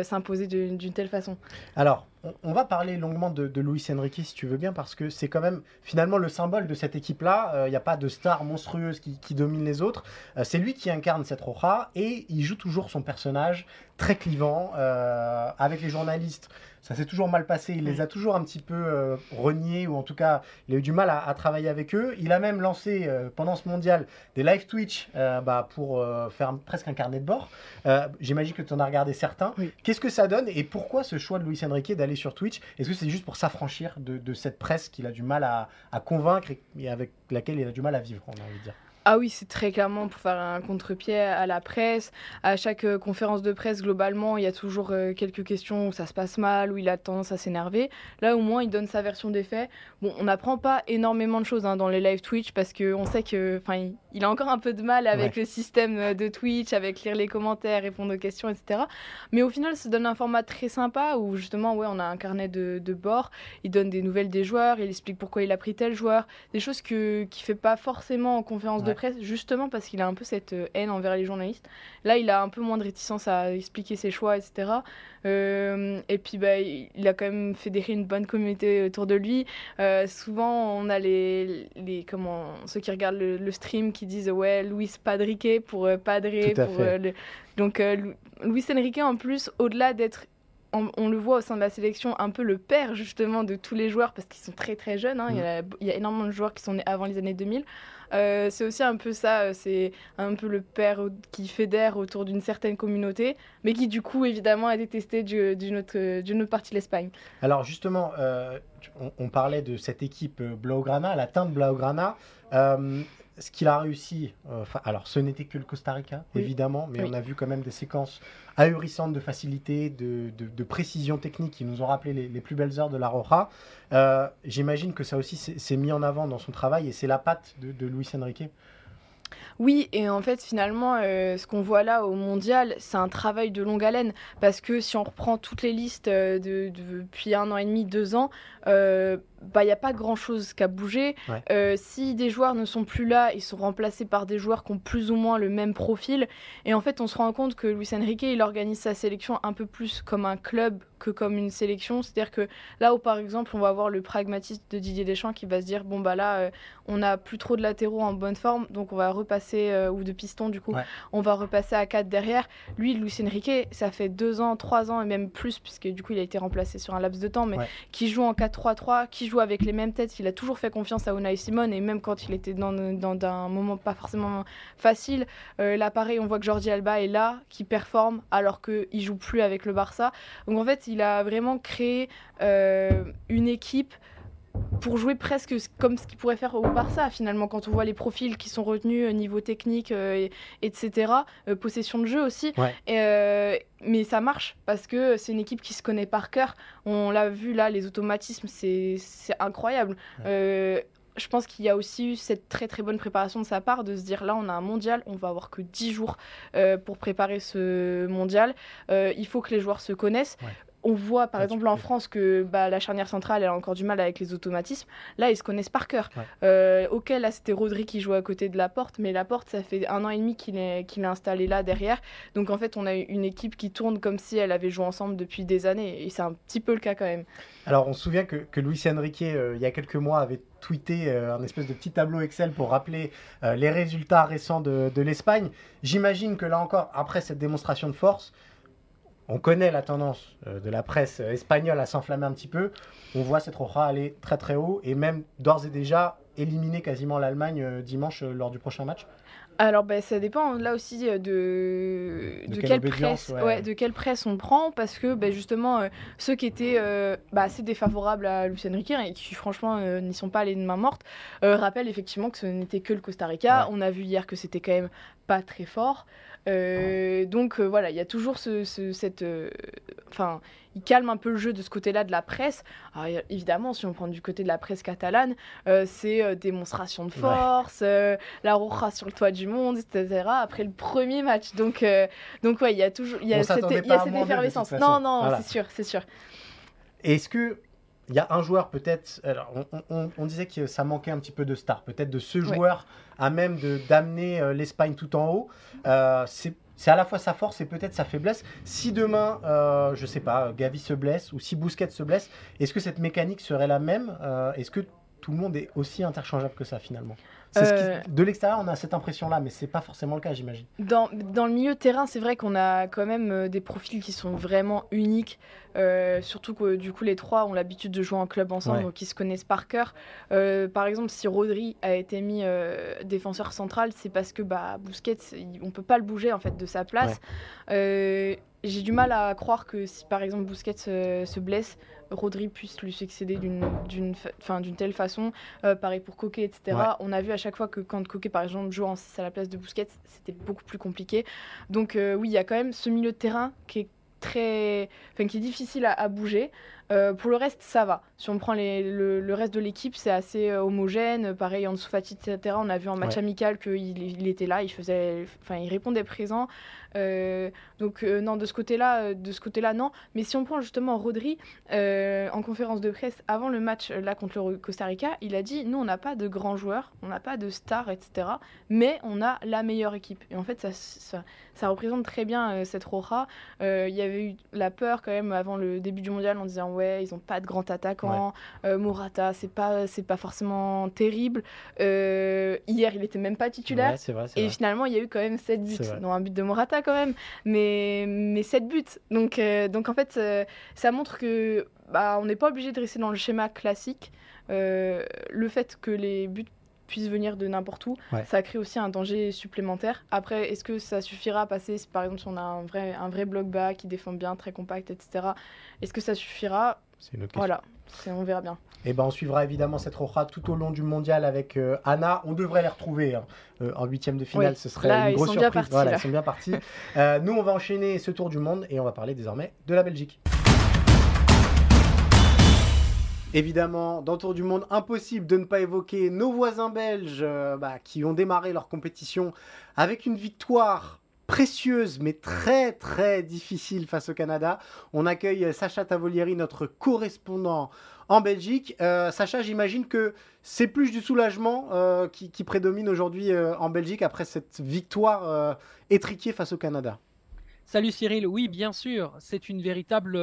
s'imposer d'une telle façon. Alors, on va parler longuement de, Luis Enrique si tu veux bien, parce que c'est quand même finalement le symbole de cette équipe-là. Il euh, n'y a pas de star monstrueuse qui, domine les autres. Euh, c'est lui qui incarne cette Roja et il joue toujours son personnage très clivant euh, avec les journalistes. Ça s'est toujours mal passé. Il les a toujours un petit peu euh, reniés ou en tout cas, il a eu du mal à, travailler avec eux. Il a même lancé euh, pendant ce mondial des live Twitch bah, pour faire presque un carnet de bord. J'imagine que tu en as regardé certains. Qu'est-ce que ça donne et pourquoi ce choix de Luis Enrique d'aller sur Twitch? Est-ce que c'est juste pour s'affranchir de, cette presse qu'il a du mal à, à convaincre et avec laquelle il a du mal à vivre, on a envie de dire? Ah oui, c'est très clairement pour faire un contre-pied à la presse. À chaque euh, conférence de presse, globalement, il y a toujours euh, quelques questions où ça se passe mal, où il a tendance à s'énerver. Là, au moins, il donne sa version des faits. Bon, on n'apprend pas énormément de choses hein, dans les live Twitch parce qu'on sait que, enfin, il, a encore un peu de mal avec le système euh, de Twitch, avec lire les commentaires, répondre aux questions, etc. Mais au final, ça donne un format très sympa où justement, ouais, on a un carnet de, bord. Il donne des nouvelles des joueurs, il explique pourquoi il a pris tel joueur, des choses que qui fait pas forcément en conférence de presse, justement parce qu'il a un peu cette euh, haine envers les journalistes. Là, il a un peu moins de réticence à expliquer ses choix, etc. Euh, et puis, bah, il a quand même fédéré une bonne communauté autour de lui. Euh, souvent, on a les, les comment, ceux qui regardent le, stream qui disent Ouais, Luis Padrique pour Padré. Pour, Donc, Luis Enrique, en plus, au-delà d'être on, le voit au sein de la sélection, un peu le père justement de tous les joueurs parce qu'ils sont très très jeunes. Hein. Il, y a, mm. il, y a, énormément de joueurs qui sont nés avant les années 2000. Euh, c'est aussi un peu ça, euh, c'est un peu le père qui fédère autour d'une certaine communauté, mais qui du coup évidemment est détesté d'une autre, autre, partie de l'Espagne. Alors justement, euh, on, parlait de cette équipe Blaugrana, la teinte Blaugrana ce qu'il a réussi, euh, alors ce n'était que le Costa Rica, évidemment, mais on a vu quand même des séquences ahurissantes de facilité, de, précision technique qui nous ont rappelé les, plus belles heures de la Roja. Euh, j'imagine que ça aussi s'est mis en avant dans son travail et c'est la patte de, de Luis Enrique. Oui, et en fait, finalement, euh, ce qu'on voit là au mondial, c'est un travail de longue haleine. Parce que si on reprend toutes les listes de, depuis un an et demi, deux ans, euh, bah, il n'y a pas grand-chose qui a bougé. si des joueurs ne sont plus là, ils sont remplacés par des joueurs qui ont plus ou moins le même profil. Et en fait, on se rend compte que Luis Enrique, il organise sa sélection un peu plus comme un club que comme une sélection. C'est-à-dire que là où, par exemple, on va avoir le pragmatisme de Didier Deschamps qui va se dire, bon, bah là, on n'a plus trop de latéraux en bonne forme, donc on va repasser euh, ou de piston du coup, on va repasser à 4 derrière. Lui, Luis Enrique, ça fait 2 ans, 3 ans et même plus, puisque du coup il a été remplacé sur un laps de temps, mais qui joue en 4-3-3, qui joue avec les mêmes têtes. Il a toujours fait confiance à Unai Simon et même quand il était dans, dans, un moment pas forcément facile, euh, là pareil, on voit que Jordi Alba est là, qui performe alors qu'il joue plus avec le Barça. Donc en fait, il a vraiment créé euh, une équipe pour jouer presque comme ce qu'il pourrait faire au Barça finalement quand on voit les profils qui sont retenus au niveau technique euh, etc euh, possession de jeu aussi. Euh, mais ça marche parce que c'est une équipe qui se connaît par cœur. On l'a vu là les automatismes c'est incroyable. Je pense qu'il y a aussi eu cette très très bonne préparation de sa part de se dire là on a un mondial, on va avoir que 10 jours pour préparer ce mondial. il faut que les joueurs se connaissent on voit par exemple en France que bah, la charnière centrale elle a encore du mal avec les automatismes. Là, ils se connaissent par cœur. Euh, ok, là c'était Rodri qui jouait à côté de la porte, mais la porte, ça fait un an et demi qu'il est, qu'il est installé là derrière. Donc en fait, on a une équipe qui tourne comme si elle avait joué ensemble depuis des années. Et c'est un petit peu le cas quand même. Alors on se souvient que, que Luis Enrique, euh, il y a quelques mois, avait tweeté euh, un espèce de petit tableau Excel pour rappeler les résultats récents de, de l'Espagne. J'imagine que là encore, après cette démonstration de force, on connaît la tendance euh, de la presse espagnole à s'enflammer un petit peu. On voit cette Roja aller très très haut et même d'ores et déjà éliminer quasiment l'Allemagne euh, dimanche euh, lors du prochain match alors ben, ça dépend là aussi de, de, quelle, presse, ouais. de quelle presse on prend parce que ben, justement ceux qui étaient bah, assez défavorables à Lucien Riquet et qui franchement n'y sont pas allés de main morte rappellent effectivement que ce n'était que le Costa Rica. On a vu hier que c'était quand même pas très fort. Euh, donc euh, voilà, il y a toujours ce, cette. Euh, enfin, il calme un peu le jeu de ce côté-là de la presse. évidemment, si on prend du côté de la presse catalane, c'est démonstration de force, la roja sur le toit du monde, etc. Après le premier match. Donc, donc ouais, il y a toujours il y a cette, y a cette effervescence. Non, non, c'est sûr, c'est sûr. Est-ce que il y a un joueur peut-être. Alors, on, disait que ça manquait un petit peu de star. Peut-être de ce joueur à même de d'amener euh, l'Espagne tout en haut. Euh, c'est c'est à la fois sa force et peut-être sa faiblesse. Si demain, euh, je sais pas, Gavi se blesse ou si Bousquet se blesse, est-ce que cette mécanique serait la même euh, Est-ce que tout le monde est aussi interchangeable que ça finalement? Euh, de l'extérieur, on a cette impression-là, mais c'est pas forcément le cas, j'imagine. Dans, dans, le milieu de terrain, c'est vrai qu'on a quand même euh, des profils qui sont vraiment uniques. Euh, surtout que du coup, les trois ont l'habitude de jouer en club ensemble, donc ils se connaissent par cœur. par exemple, si Rodri a été mis défenseur central, c'est parce que bah, Busquets, on peut pas le bouger en fait de sa place. J'ai du mal à croire que si par exemple Busquets se blesse, Rodri puisse lui succéder d'une telle façon. Euh, pareil pour Coquet, etc. On a vu à chaque fois que quand Coquet, par exemple, joue en 6 à la place de Busquets, c'était beaucoup plus compliqué. Donc euh, oui, il y a quand même ce milieu de terrain qui est très, enfin, qui est difficile à, bouger. Euh, pour le reste, ça va. Si on prend les, le, reste de l'équipe, c'est assez homogène. Pareil, en Fati, etc. On a vu en match amical qu'il il était là, il faisait, enfin, il répondait présent. Euh, donc euh, non, de ce côté-là, euh, de ce côté-là, non. Mais si on prend justement Rodri en conférence de presse avant le match là contre le Costa Rica, il a dit nous on n'a pas de grands joueurs, on n'a pas de stars, etc. Mais on a la meilleure équipe. Et en fait, ça, ça, représente très bien cette Roja. Il y avait eu la peur quand même avant le début du mondial en disant ouais ils n'ont pas de grand attaquant. Morata c'est pas c'est pas forcément terrible. hier il était même pas titulaire. et finalement il y a eu quand même 7 buts, dont un but de Morata quand même, mais, mais 7 buts. Donc, euh, donc en fait, euh, ça montre que bah, on n'est pas obligé de rester dans le schéma classique. Euh, le fait que les buts puissent venir de n'importe où, ça crée aussi un danger supplémentaire. Après, est-ce que ça suffira à passer, par exemple si on a un vrai, un vrai bloc bas qui défend bien, très compact, etc. Est-ce que ça suffira? C'est une autre question. Voilà, on verra bien. Et eh ben, on suivra évidemment cette Roja tout au long du mondial avec euh, Anna. On devrait les retrouver hein, euh, en huitième de finale. Ce serait une grosse surprise. voilà, ils sont bien partis. Euh, nous, on va enchaîner ce tour du monde et on va parler désormais de la Belgique. Évidemment, dans Tour du Monde, impossible de ne pas évoquer nos voisins belges bah, qui ont démarré leur compétition avec une victoire précieuse mais très très difficile face au Canada. On accueille Sacha Tavolieri, notre correspondant en Belgique. Euh, Sacha, j'imagine que c'est plus du soulagement euh, qui, prédomine aujourd'hui euh, en Belgique après cette victoire étriquée face au Canada. Salut Cyril, oui bien sûr, c'est une véritable...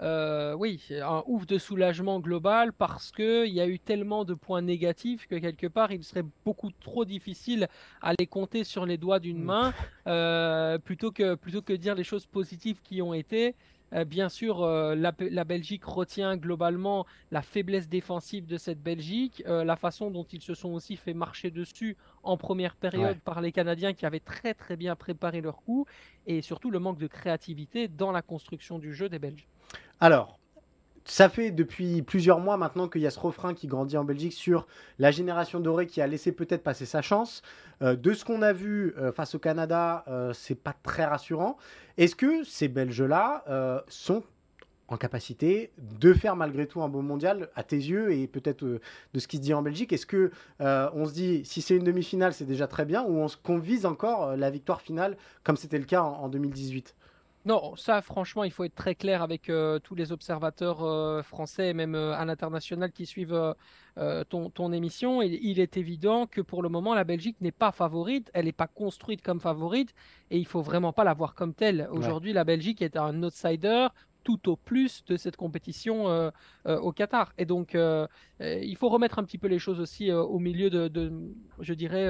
oui, un ouf de soulagement global parce qu'il y a eu tellement de points négatifs que quelque part il serait beaucoup trop difficile à les compter sur les doigts d'une mm. main plutôt, que, plutôt que dire les choses positives qui ont été. Euh, bien sûr, euh, la, Belgique retient globalement la faiblesse défensive de cette Belgique, euh, la façon dont ils se sont aussi fait marcher dessus en première période par les Canadiens qui avaient très très bien préparé leur coup, et surtout le manque de créativité dans la construction du jeu des Belges. Alors, ça fait depuis plusieurs mois maintenant qu'il y a ce refrain qui grandit en Belgique sur la génération dorée qui a laissé peut-être passer sa chance. Euh, de ce qu'on a vu euh, face au Canada, euh, c'est pas très rassurant. Est-ce que ces Belges-là sont en capacité de faire malgré tout un beau mondial à tes yeux et peut-être euh, de ce qui se dit en Belgique? Est-ce que euh, on se dit si c'est une demi-finale c'est déjà très bien ou on, qu'on vise encore euh, la victoire finale comme c'était le cas en, 2018 non, ça franchement, il faut être très clair avec tous les observateurs français et même à l'international qui suivent ton, ton, émission. Il, il, est évident que pour le moment, la Belgique n'est pas favorite, elle n'est pas construite comme favorite et il faut vraiment pas la voir comme telle. Aujourd'hui, la Belgique est un outsider tout au plus de cette compétition euh, euh, au Qatar. Et donc, euh, il faut remettre un petit peu les choses aussi au milieu de, je dirais,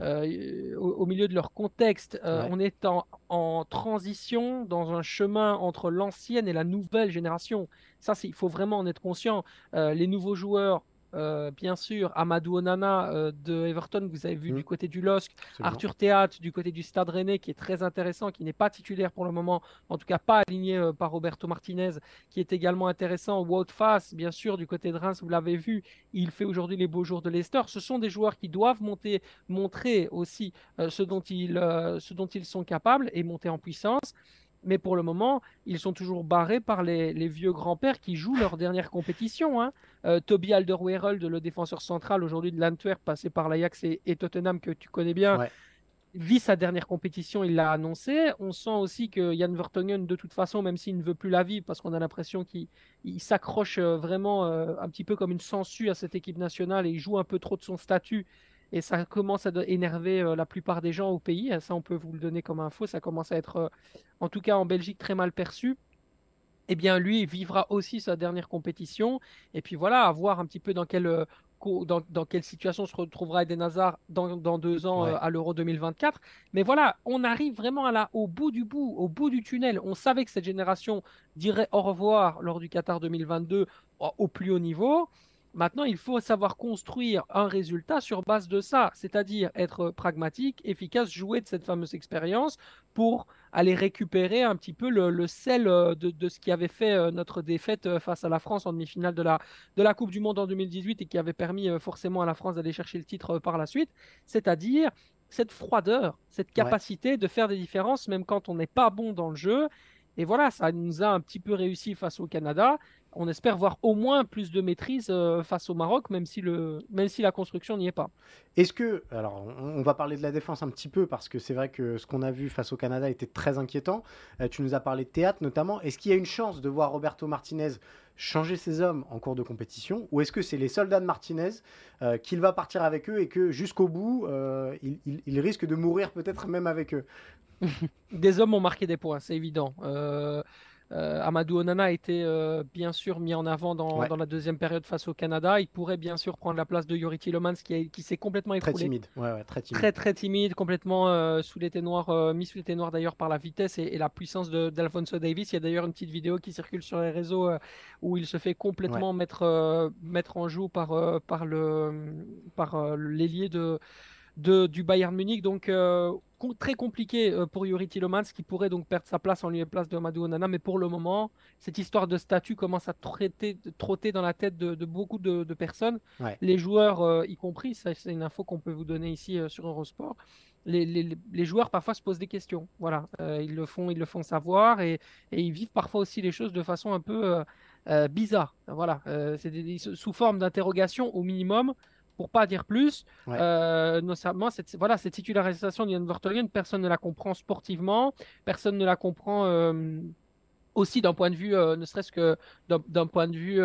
au, milieu de leur contexte. On est en, en, transition dans un chemin entre l'ancienne et la nouvelle génération. Ça, il faut vraiment en être conscient. les nouveaux joueurs euh, bien sûr, Amadou Onana euh, de Everton, que vous avez vu mm. du côté du LOSC, Arthur Théat du côté du Stade Rennais, qui est très intéressant, qui n'est pas titulaire pour le moment, en tout cas pas aligné euh, par Roberto Martinez, qui est également intéressant. Wout Fass, bien sûr, du côté de Reims, vous l'avez vu, il fait aujourd'hui les beaux jours de Leicester. Ce sont des joueurs qui doivent monter, montrer aussi ce, dont ils, ce dont ils sont capables et monter en puissance mais pour le moment, ils sont toujours barrés par les, vieux grands-pères qui jouent leur dernière compétition. Hein. Euh, Toby Alderweireld, le défenseur central aujourd'hui de l'Antwerp, passé par l'Ajax et, Tottenham, que tu connais bien, vit sa dernière compétition, il l'a annoncé. On sent aussi que Jan Vertonghen, de toute façon, même s'il ne veut plus la vivre, parce qu'on a l'impression qu'il s'accroche euh, vraiment euh, un petit peu comme une sangsue à cette équipe nationale et il joue un peu trop de son statut et ça commence à énerver euh, la plupart des gens au pays. Ça, on peut vous le donner comme info. Ça commence à être, euh, en tout cas en Belgique, très mal perçu. Eh bien, lui, vivra aussi sa dernière compétition. Et puis voilà, à voir un petit peu dans quelle, euh, dans, dans quelle situation se retrouvera Eden Hazard dans, dans deux ans à l'Euro 2024. Mais voilà, on arrive vraiment à la, au bout du bout, au bout du tunnel. On savait que cette génération dirait au revoir lors du Qatar 2022 au plus haut niveau. Maintenant, il faut savoir construire un résultat sur base de ça, c'est-à-dire être pragmatique, efficace, jouer de cette fameuse expérience pour aller récupérer un petit peu le, sel euh, de, ce qui avait fait euh, notre défaite euh, face à la France en demi-finale de la, de la Coupe du Monde en 2018 et qui avait permis forcément à la France d'aller chercher le titre par la suite, c'est-à-dire cette froideur, cette capacité de faire des différences même quand on n'est pas bon dans le jeu. Et voilà, ça nous a un petit peu réussi face au Canada on espère voir au moins plus de maîtrise euh, face au Maroc, même si, le, même si la construction n'y est pas. Est-ce que, alors on, va parler de la défense un petit peu, parce que c'est vrai que ce qu'on a vu face au Canada était très inquiétant. Euh, tu nous as parlé de théâtre notamment. Est-ce qu'il y a une chance de voir Roberto Martinez changer ses hommes en cours de compétition, ou est-ce que c'est les soldats de Martinez euh, qu'il va partir avec eux et que jusqu'au bout, il, risque de mourir peut-être même avec eux? Des hommes ont marqué des points, c'est évident. Euh, Amadou Onana a été euh, bien sûr mis en avant dans, la deuxième période face au Canada. Il pourrait bien sûr prendre la place de Yuri Tillemans qui, qui s'est complètement écroulé. Très timide. très timide. Très très timide, complètement euh, sous l'été noir, mis sous l'été noir d'ailleurs par la vitesse et, la puissance d'Alfonso Davis. Il y a d'ailleurs une petite vidéo qui circule sur les réseaux où il se fait complètement mettre, mettre en joue par, par l'ailier de du Bayern Munich. Donc euh, très compliqué euh, pour Yuri Tillemans qui pourrait donc perdre sa place en lieu et place de Amadou Onana. Mais pour le moment, cette histoire de statut commence à traiter, trotter dans la tête de, beaucoup de, personnes, les joueurs euh, y compris. C'est une info qu'on peut vous donner ici sur Eurosport. Les, les, joueurs parfois se posent des questions. Voilà, ils le font, ils le font savoir et, et, ils vivent parfois aussi les choses de façon un peu bizarre. Voilà, c'est sous forme d'interrogation au minimum pour pas dire plus. Euh, notamment, cette, voilà, cette titularisation d'Ian Vertonghen, personne ne la comprend sportivement, personne ne la comprend euh, aussi d'un point de vue, euh, ne serait-ce que d'un point de vue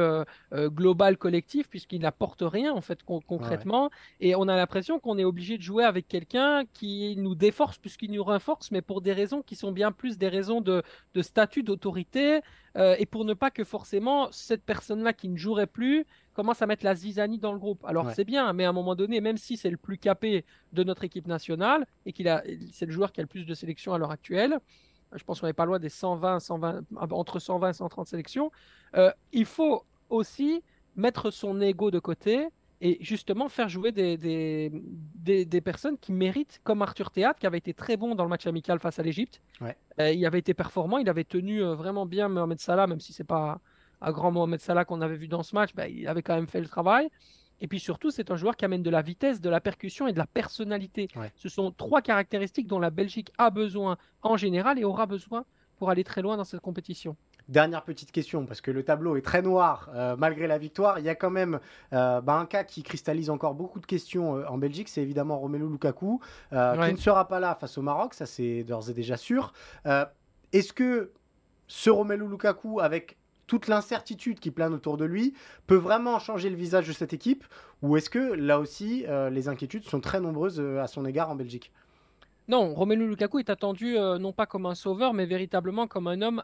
global collectif, puisqu'il n'apporte rien en fait concrètement. Et on a l'impression qu'on est obligé de jouer avec quelqu'un qui nous déforce plus qu'il nous renforce, mais pour des raisons qui sont bien plus des raisons de, de statut, d'autorité, et pour ne pas que forcément cette personne-là qui ne jouerait plus commence à mettre la zizanie dans le groupe. Alors c'est bien, mais à un moment donné, même si c'est le plus capé de notre équipe nationale et qu'il a, c'est le joueur qui a le plus de sélections à l'heure actuelle, je pense qu'on n'est pas loin des 120, 120, entre 120 et 130 sélections, euh, il faut aussi mettre son ego de côté et justement faire jouer des, des, des, personnes qui méritent, comme Arthur Théâtre, qui avait été très bon dans le match amical face à l'Égypte. Euh, il avait été performant, il avait tenu euh, vraiment bien Mohamed Salah, même si c'est pas à grand Mohamed Salah qu'on avait vu dans ce match, bah, il avait quand même fait le travail. Et puis surtout, c'est un joueur qui amène de la vitesse, de la percussion et de la personnalité. Ce sont trois caractéristiques dont la Belgique a besoin en général et aura besoin pour aller très loin dans cette compétition. Dernière petite question, parce que le tableau est très noir malgré la victoire. Il y a quand même bah, un cas qui cristallise encore beaucoup de questions en Belgique, c'est évidemment Romelu Lukaku, qui ne sera pas là face au Maroc, ça c'est d'ores et déjà sûr. Est-ce que ce Romelu Lukaku, avec toute l'incertitude qui plane autour de lui peut vraiment changer le visage de cette équipe Ou est-ce que là aussi, euh, les inquiétudes sont très nombreuses euh, à son égard en Belgique? Non, Romelu Lukaku est attendu euh, non pas comme un sauveur, mais véritablement comme un homme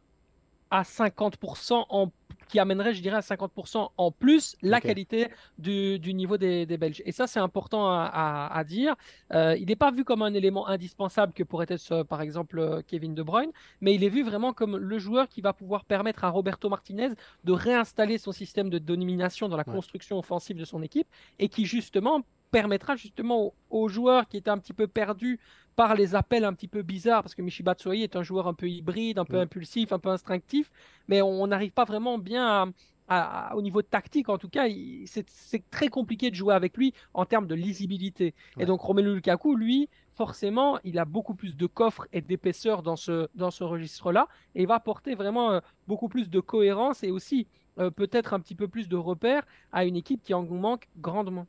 à 50% en qui amènerait, je dirais, à 50% en plus la qualité du, niveau des, Belges. Et ça, c'est important à, dire. Euh, il n'est pas vu comme un élément indispensable que pourrait être, euh, par exemple, euh, Kevin De Bruyne, mais il est vu vraiment comme le joueur qui va pouvoir permettre à Roberto Martinez de réinstaller son système de domination dans la construction offensive de son équipe et qui, justement, permettra justement aux, joueurs qui étaient un petit peu perdus par les appels un petit peu bizarres, parce que Michi Batshuayi est un joueur un peu hybride, un peu impulsif, un peu instinctif, mais on n'arrive pas vraiment bien à, au niveau tactique, en tout cas, c'est très compliqué de jouer avec lui en termes de lisibilité. Et donc Romelu Lukaku, lui, forcément, il a beaucoup plus de coffre et d'épaisseur dans ce, dans ce registre-là, et il va apporter vraiment euh, beaucoup plus de cohérence et aussi euh, peut-être un petit peu plus de repères à une équipe qui en manque grandement.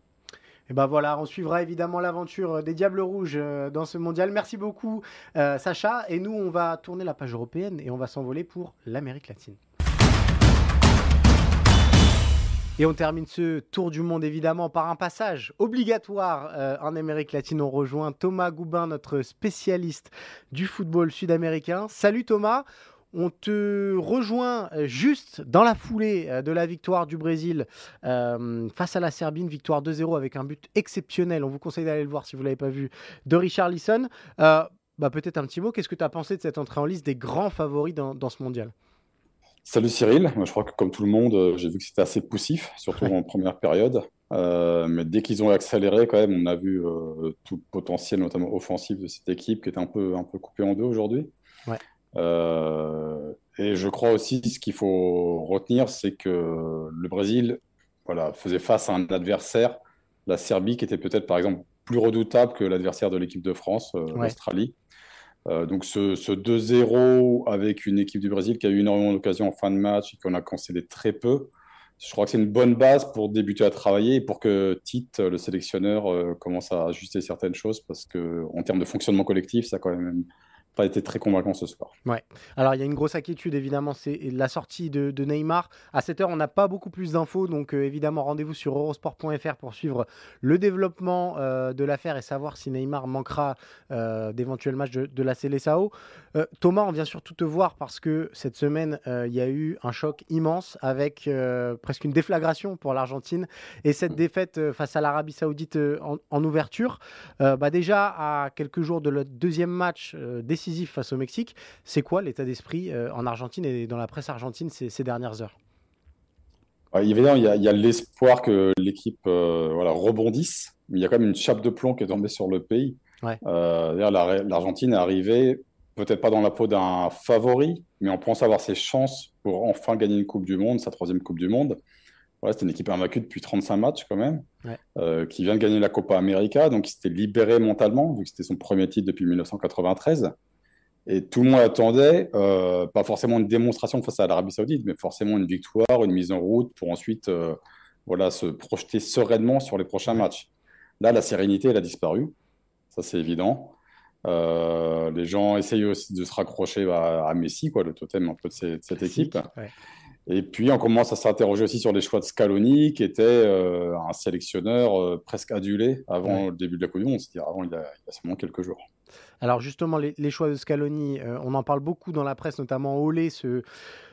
Et ben voilà, on suivra évidemment l'aventure euh, des Diables Rouges euh, dans ce mondial. Merci beaucoup, euh, Sacha. Et nous, on va tourner la page européenne et on va s'envoler pour l'Amérique latine. Et on termine ce tour du monde évidemment par un passage obligatoire en Amérique latine. On rejoint Thomas Goubin, notre spécialiste du football sud-américain. Salut Thomas, on te rejoint euh, juste dans la foulée euh, de la victoire du Brésil euh, face à la Serbie, une victoire 2-0 avec un but exceptionnel. On vous conseille d'aller le voir si vous ne l'avez pas vu, de Richard Lisson. bah, Peut-être un petit mot, qu'est-ce que tu as pensé de cette entrée en liste des grands favoris dans, ce mondial? Salut Cyril, je crois que comme tout le monde, j'ai vu que c'était assez poussif, surtout en première période. mais dès qu'ils ont accéléré, quand même, on a vu tout le potentiel, notamment offensif, de cette équipe qui était un peu, un peu coupée en deux aujourd'hui. Ouais. Euh, et je crois aussi ce qu'il faut retenir, c'est que le Brésil voilà, faisait face à un adversaire, la Serbie, qui était peut-être par exemple plus redoutable que l'adversaire de l'équipe de France, euh, l'Australie. Euh, donc ce, 2-0 avec une équipe du Brésil qui a eu énormément d'occasions en fin de match et qu'on a concédé très peu, je crois que c'est une bonne base pour débuter à travailler et pour que Tite, le sélectionneur, commence à ajuster certaines choses parce qu'en termes de fonctionnement collectif, ça a quand même pas été très convaincant ce soir. Ouais. Alors il y a une grosse inquiétude évidemment, c'est la sortie de, Neymar. À cette heure, on n'a pas beaucoup plus d'infos, donc euh, évidemment rendez-vous sur eurosport.fr pour suivre le développement euh, de l'affaire et savoir si Neymar manquera euh, d'éventuels matchs de, la Célessao. Thomas, on vient surtout te voir parce que cette semaine, il y a eu un choc immense avec presque une déflagration pour l'Argentine et cette défaite face à l'Arabie Saoudite en, ouverture. bah déjà à quelques jours de le deuxième match décisif décisif face au Mexique. C'est quoi l'état d'esprit euh, en Argentine et dans la presse argentine ces, dernières heures? Évidemment, il y a, l'espoir que l'équipe euh, voilà, rebondisse, mais il y a quand même une chape de plomb qui est tombée sur le pays. Euh, L'Argentine est arrivée, peut-être pas dans la peau d'un favori, mais on pense avoir ses chances pour enfin gagner une Coupe du Monde, sa troisième Coupe du Monde. Voilà, c'était une équipe invaincue depuis 35 matchs quand même, qui vient de gagner la Copa América, donc il s'était libéré mentalement, vu que c'était son premier titre depuis 1993. Et tout le monde attendait, euh, pas forcément une démonstration face à l'Arabie Saoudite, mais forcément une victoire, une mise en route pour ensuite euh, voilà, se projeter sereinement sur les prochains matchs. Là, la sérénité, elle a disparu. Ça, c'est évident. Euh, les gens essayent aussi de se raccrocher à, Messi, quoi, le totem un peu de, cette, équipe. Et puis, on commence à s'interroger aussi sur les choix de Scaloni, qui était un sélectionneur presque adulé avant le début de la Coupe du Monde, c'est-à-dire avant il y, a, seulement quelques jours. Alors justement, les, choix de Scaloni, euh, on en parle beaucoup dans la presse, notamment Olé ce,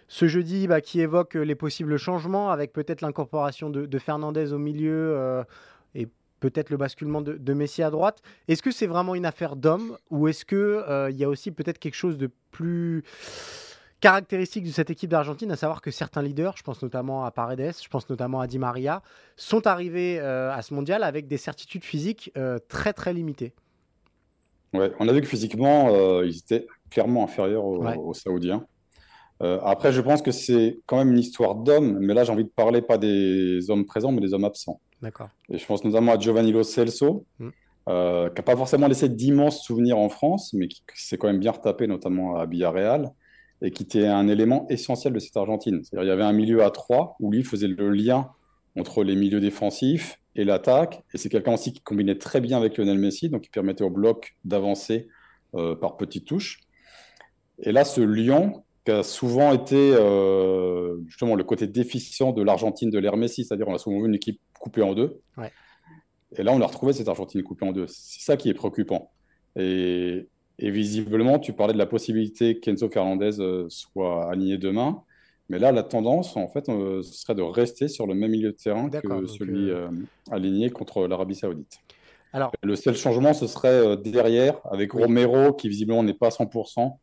ce jeudi, bah, qui évoque euh, les possibles changements, avec peut-être l'incorporation de, Fernandez au milieu euh, et peut-être le basculement de, Messi à droite. Est-ce que c'est vraiment une affaire d'homme ou est-ce qu'il y a aussi peut-être quelque chose de plus caractéristique de cette équipe d'Argentine, à savoir que certains leaders, je pense notamment à Paredes, je pense notamment à Di Maria, sont arrivés à ce mondial avec des certitudes physiques très très limitées? Ouais, on a vu que physiquement, euh, ils étaient clairement inférieurs aux, Saoudiens. Euh, après, je pense que c'est quand même une histoire d'hommes, mais là, j'ai envie de parler pas des hommes présents, mais des hommes absents. D'accord. Et je pense notamment à Giovanni Lo Celso, mm. euh, qui n'a pas forcément laissé d'immenses souvenirs en France, mais qui, s'est quand même bien retapé, notamment à Villarreal. et qui était un élément essentiel de cette Argentine. C'est-à-dire il y avait un milieu à trois où lui faisait le lien entre les milieux défensifs et l'attaque. Et c'est quelqu'un aussi qui combinait très bien avec Lionel Messi, donc qui permettait au bloc d'avancer euh, par petites touches. Et là, ce Lyon, qui a souvent été euh, justement le côté déficient de l'Argentine de l'ère Messi, c'est-à-dire on a souvent vu une équipe coupée en deux. Et là, on a retrouvé cette Argentine coupée en deux. C'est ça qui est préoccupant. Et, visiblement, tu parlais de la possibilité qu'Enzo Fernandez euh, soit aligné demain. Mais là, la tendance, en fait, euh, ce serait de rester sur le même milieu de terrain que celui euh, aligné contre l'Arabie Saoudite. Alors, le seul changement, ce serait derrière, avec Romero, qui visiblement n'est pas à 100%,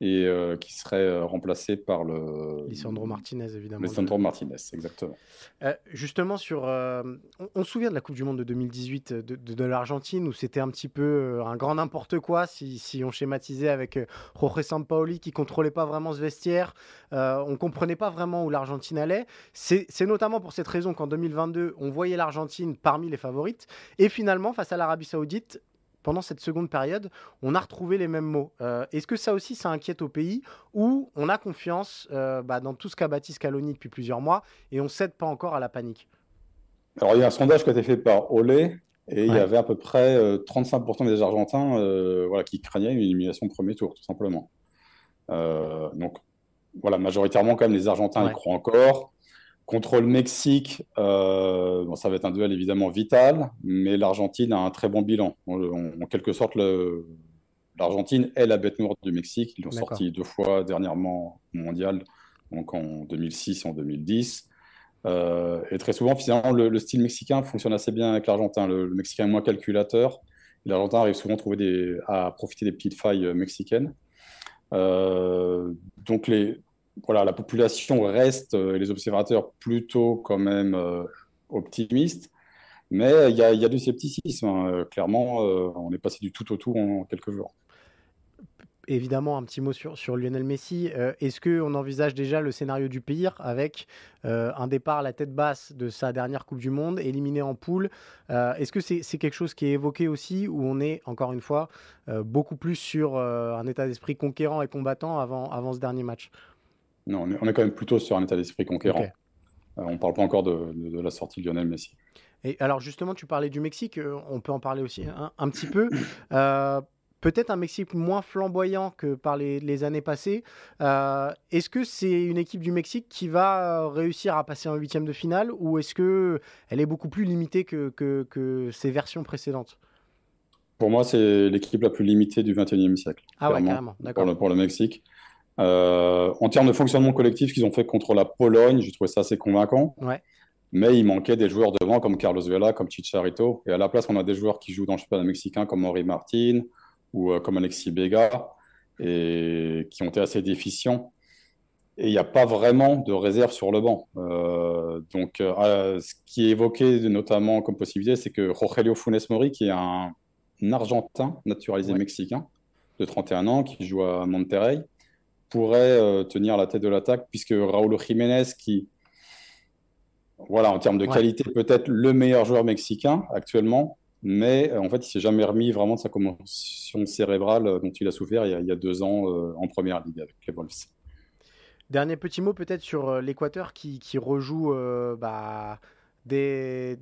et euh, qui serait euh, remplacé par le. Lisandro Martinez, évidemment. Lisandro Martinez, exactement. Euh, justement, sur, on, se souvient de la Coupe du Monde de 2018 de, de, l'Argentine, où c'était un petit peu un grand n'importe quoi, si, si, on schématisait avec Jorge Sampaoli qui contrôlait pas vraiment ce vestiaire. on comprenait pas vraiment où l'Argentine allait. C'est notamment pour cette raison qu'en 2022, on voyait l'Argentine parmi les favorites. Et finalement, face à l'Arabie Saoudite, pendant cette seconde période, on a retrouvé les mêmes mots. Euh, est-ce que ça aussi, ça inquiète au pays où on a confiance euh, bah, dans tout ce qu'a bâti Scaloni depuis plusieurs mois et on ne cède pas encore à la panique? Alors, il y a un sondage qui a été fait par Olé et il y avait à peu près 35% euh, des Argentins voilà, qui craignaient une élimination de premier tour, tout simplement. donc, voilà, majoritairement, quand même, les Argentins y croient encore. Contre le Mexique, euh, ça va être un duel évidemment vital, mais l'Argentine a un très bon bilan. En, quelque sorte, l'Argentine est la bête noire du Mexique. Ils l'ont sorti deux fois dernièrement au mondial, donc en 2006 et en 2010. Euh, et très souvent, finalement, le, style mexicain fonctionne assez bien avec l'Argentin. Le, Mexicain est moins calculateur. L'Argentin arrive souvent à, trouver des, à profiter des petites failles mexicaines. Euh, donc les, voilà, la population reste, euh, les observateurs, plutôt quand même euh, optimistes. Mais il y, a du scepticisme. Hein. Euh, clairement, on est passé du tout au tout en quelques jours évidemment un petit mot sur, Lionel Messi. Est-ce qu'on envisage déjà le scénario du pire avec un départ à la tête basse de sa dernière Coupe du Monde, éliminé en poule? Est-ce que c'est quelque chose qui est évoqué aussi ou on est, encore une fois, beaucoup plus sur un état d'esprit conquérant et combattant avant, avant ce dernier match? Non, on est, quand même plutôt sur un état d'esprit conquérant. Euh, on ne parle pas encore de, la sortie de Lionel Messi. Et alors justement, tu parlais du Mexique, euh, on peut en parler aussi un, petit peu. Euh, peut-être un Mexique moins flamboyant que par les, années passées. est-ce que c'est une équipe du Mexique qui va réussir à passer en huitième de finale ou est-ce qu'elle est beaucoup plus limitée que, que, ses versions précédentes? Pour moi, c'est l'équipe la plus limitée du 21e siècle. Ah ouais, carrément, d'accord. pour le Mexique. Euh, en termes de fonctionnement collectif qu'ils ont fait contre la Pologne, j'ai trouvé ça assez convaincant. Mais il manquait des joueurs devant comme Carlos Vela, comme Chicharito. Et à la place, on a des joueurs qui jouent dans le championnat mexicain comme Henri Martin ou euh, comme Alexis Bega et qui ont été assez déficients. Et il n'y a pas vraiment de réserve sur le banc. Euh, donc, ce qui est évoqué notamment comme possibilité, c'est que Rogelio Funes Mori, qui est un, Argentin naturalisé mexicain de 31 ans, qui joue à Monterrey, pourrait euh, tenir la tête de l'attaque, puisque Raúl Jiménez, qui, voilà, en termes de qualité, peut-être le meilleur joueur mexicain actuellement, mais euh, en fait, il s'est jamais remis vraiment de sa commotion cérébrale euh, dont il a souffert il y a, deux ans en première ligue avec les Wolves. Dernier petit mot peut-être sur l'Équateur qui, qui, rejoue bah, des,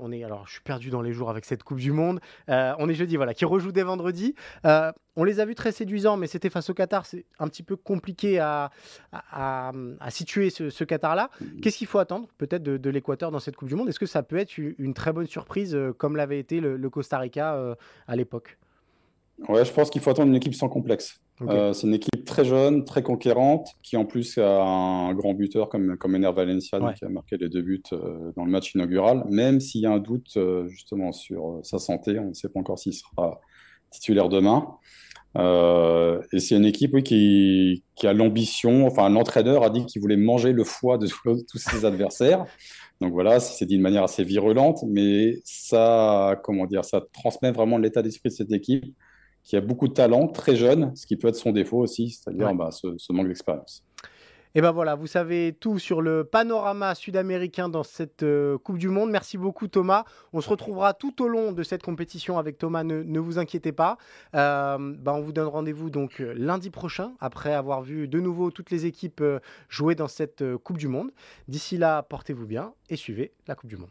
on est alors je suis perdu dans les jours avec cette Coupe du Monde. Euh, on est jeudi, voilà, qui rejoue dès vendredi. Euh, on les a vus très séduisants, mais c'était face au Qatar. C'est un petit peu compliqué à, à, situer ce, Qatar-là. Qu'est-ce qu'il faut attendre peut-être de, l'Équateur dans cette Coupe du Monde? Est-ce que ça peut être une très bonne surprise euh, comme l'avait été le, Costa Rica à l'époque? Ouais, je pense qu'il faut attendre une équipe sans complexe. Euh, c'est une équipe très jeune, très conquérante, qui en plus a un grand buteur comme, comme Ener Valencia, qui a marqué les deux buts euh, dans le match inaugural. Même s'il y a un doute euh, justement sur sa santé, on ne sait pas encore s'il sera titulaire demain. et c'est une équipe oui, qui, qui a l'ambition, enfin l'entraîneur a dit qu'il voulait manger le foie de tous ses adversaires. Donc voilà, c'est dit d'une manière assez virulente, mais ça, comment dire, ça transmet vraiment l'état d'esprit de cette équipe qui a beaucoup de talent, très jeune, ce qui peut être son défaut aussi, c'est-à-dire bah, ce, manque d'expérience. Et ben voilà, vous savez tout sur le panorama sud-américain dans cette euh, Coupe du Monde. Merci beaucoup Thomas. On se retrouvera tout au long de cette compétition avec Thomas, ne, vous inquiétez pas. Euh, ben, on vous donne rendez-vous donc euh, lundi prochain, après avoir vu de nouveau toutes les équipes jouer dans cette Coupe du Monde. D'ici là, portez-vous bien et suivez la Coupe du Monde.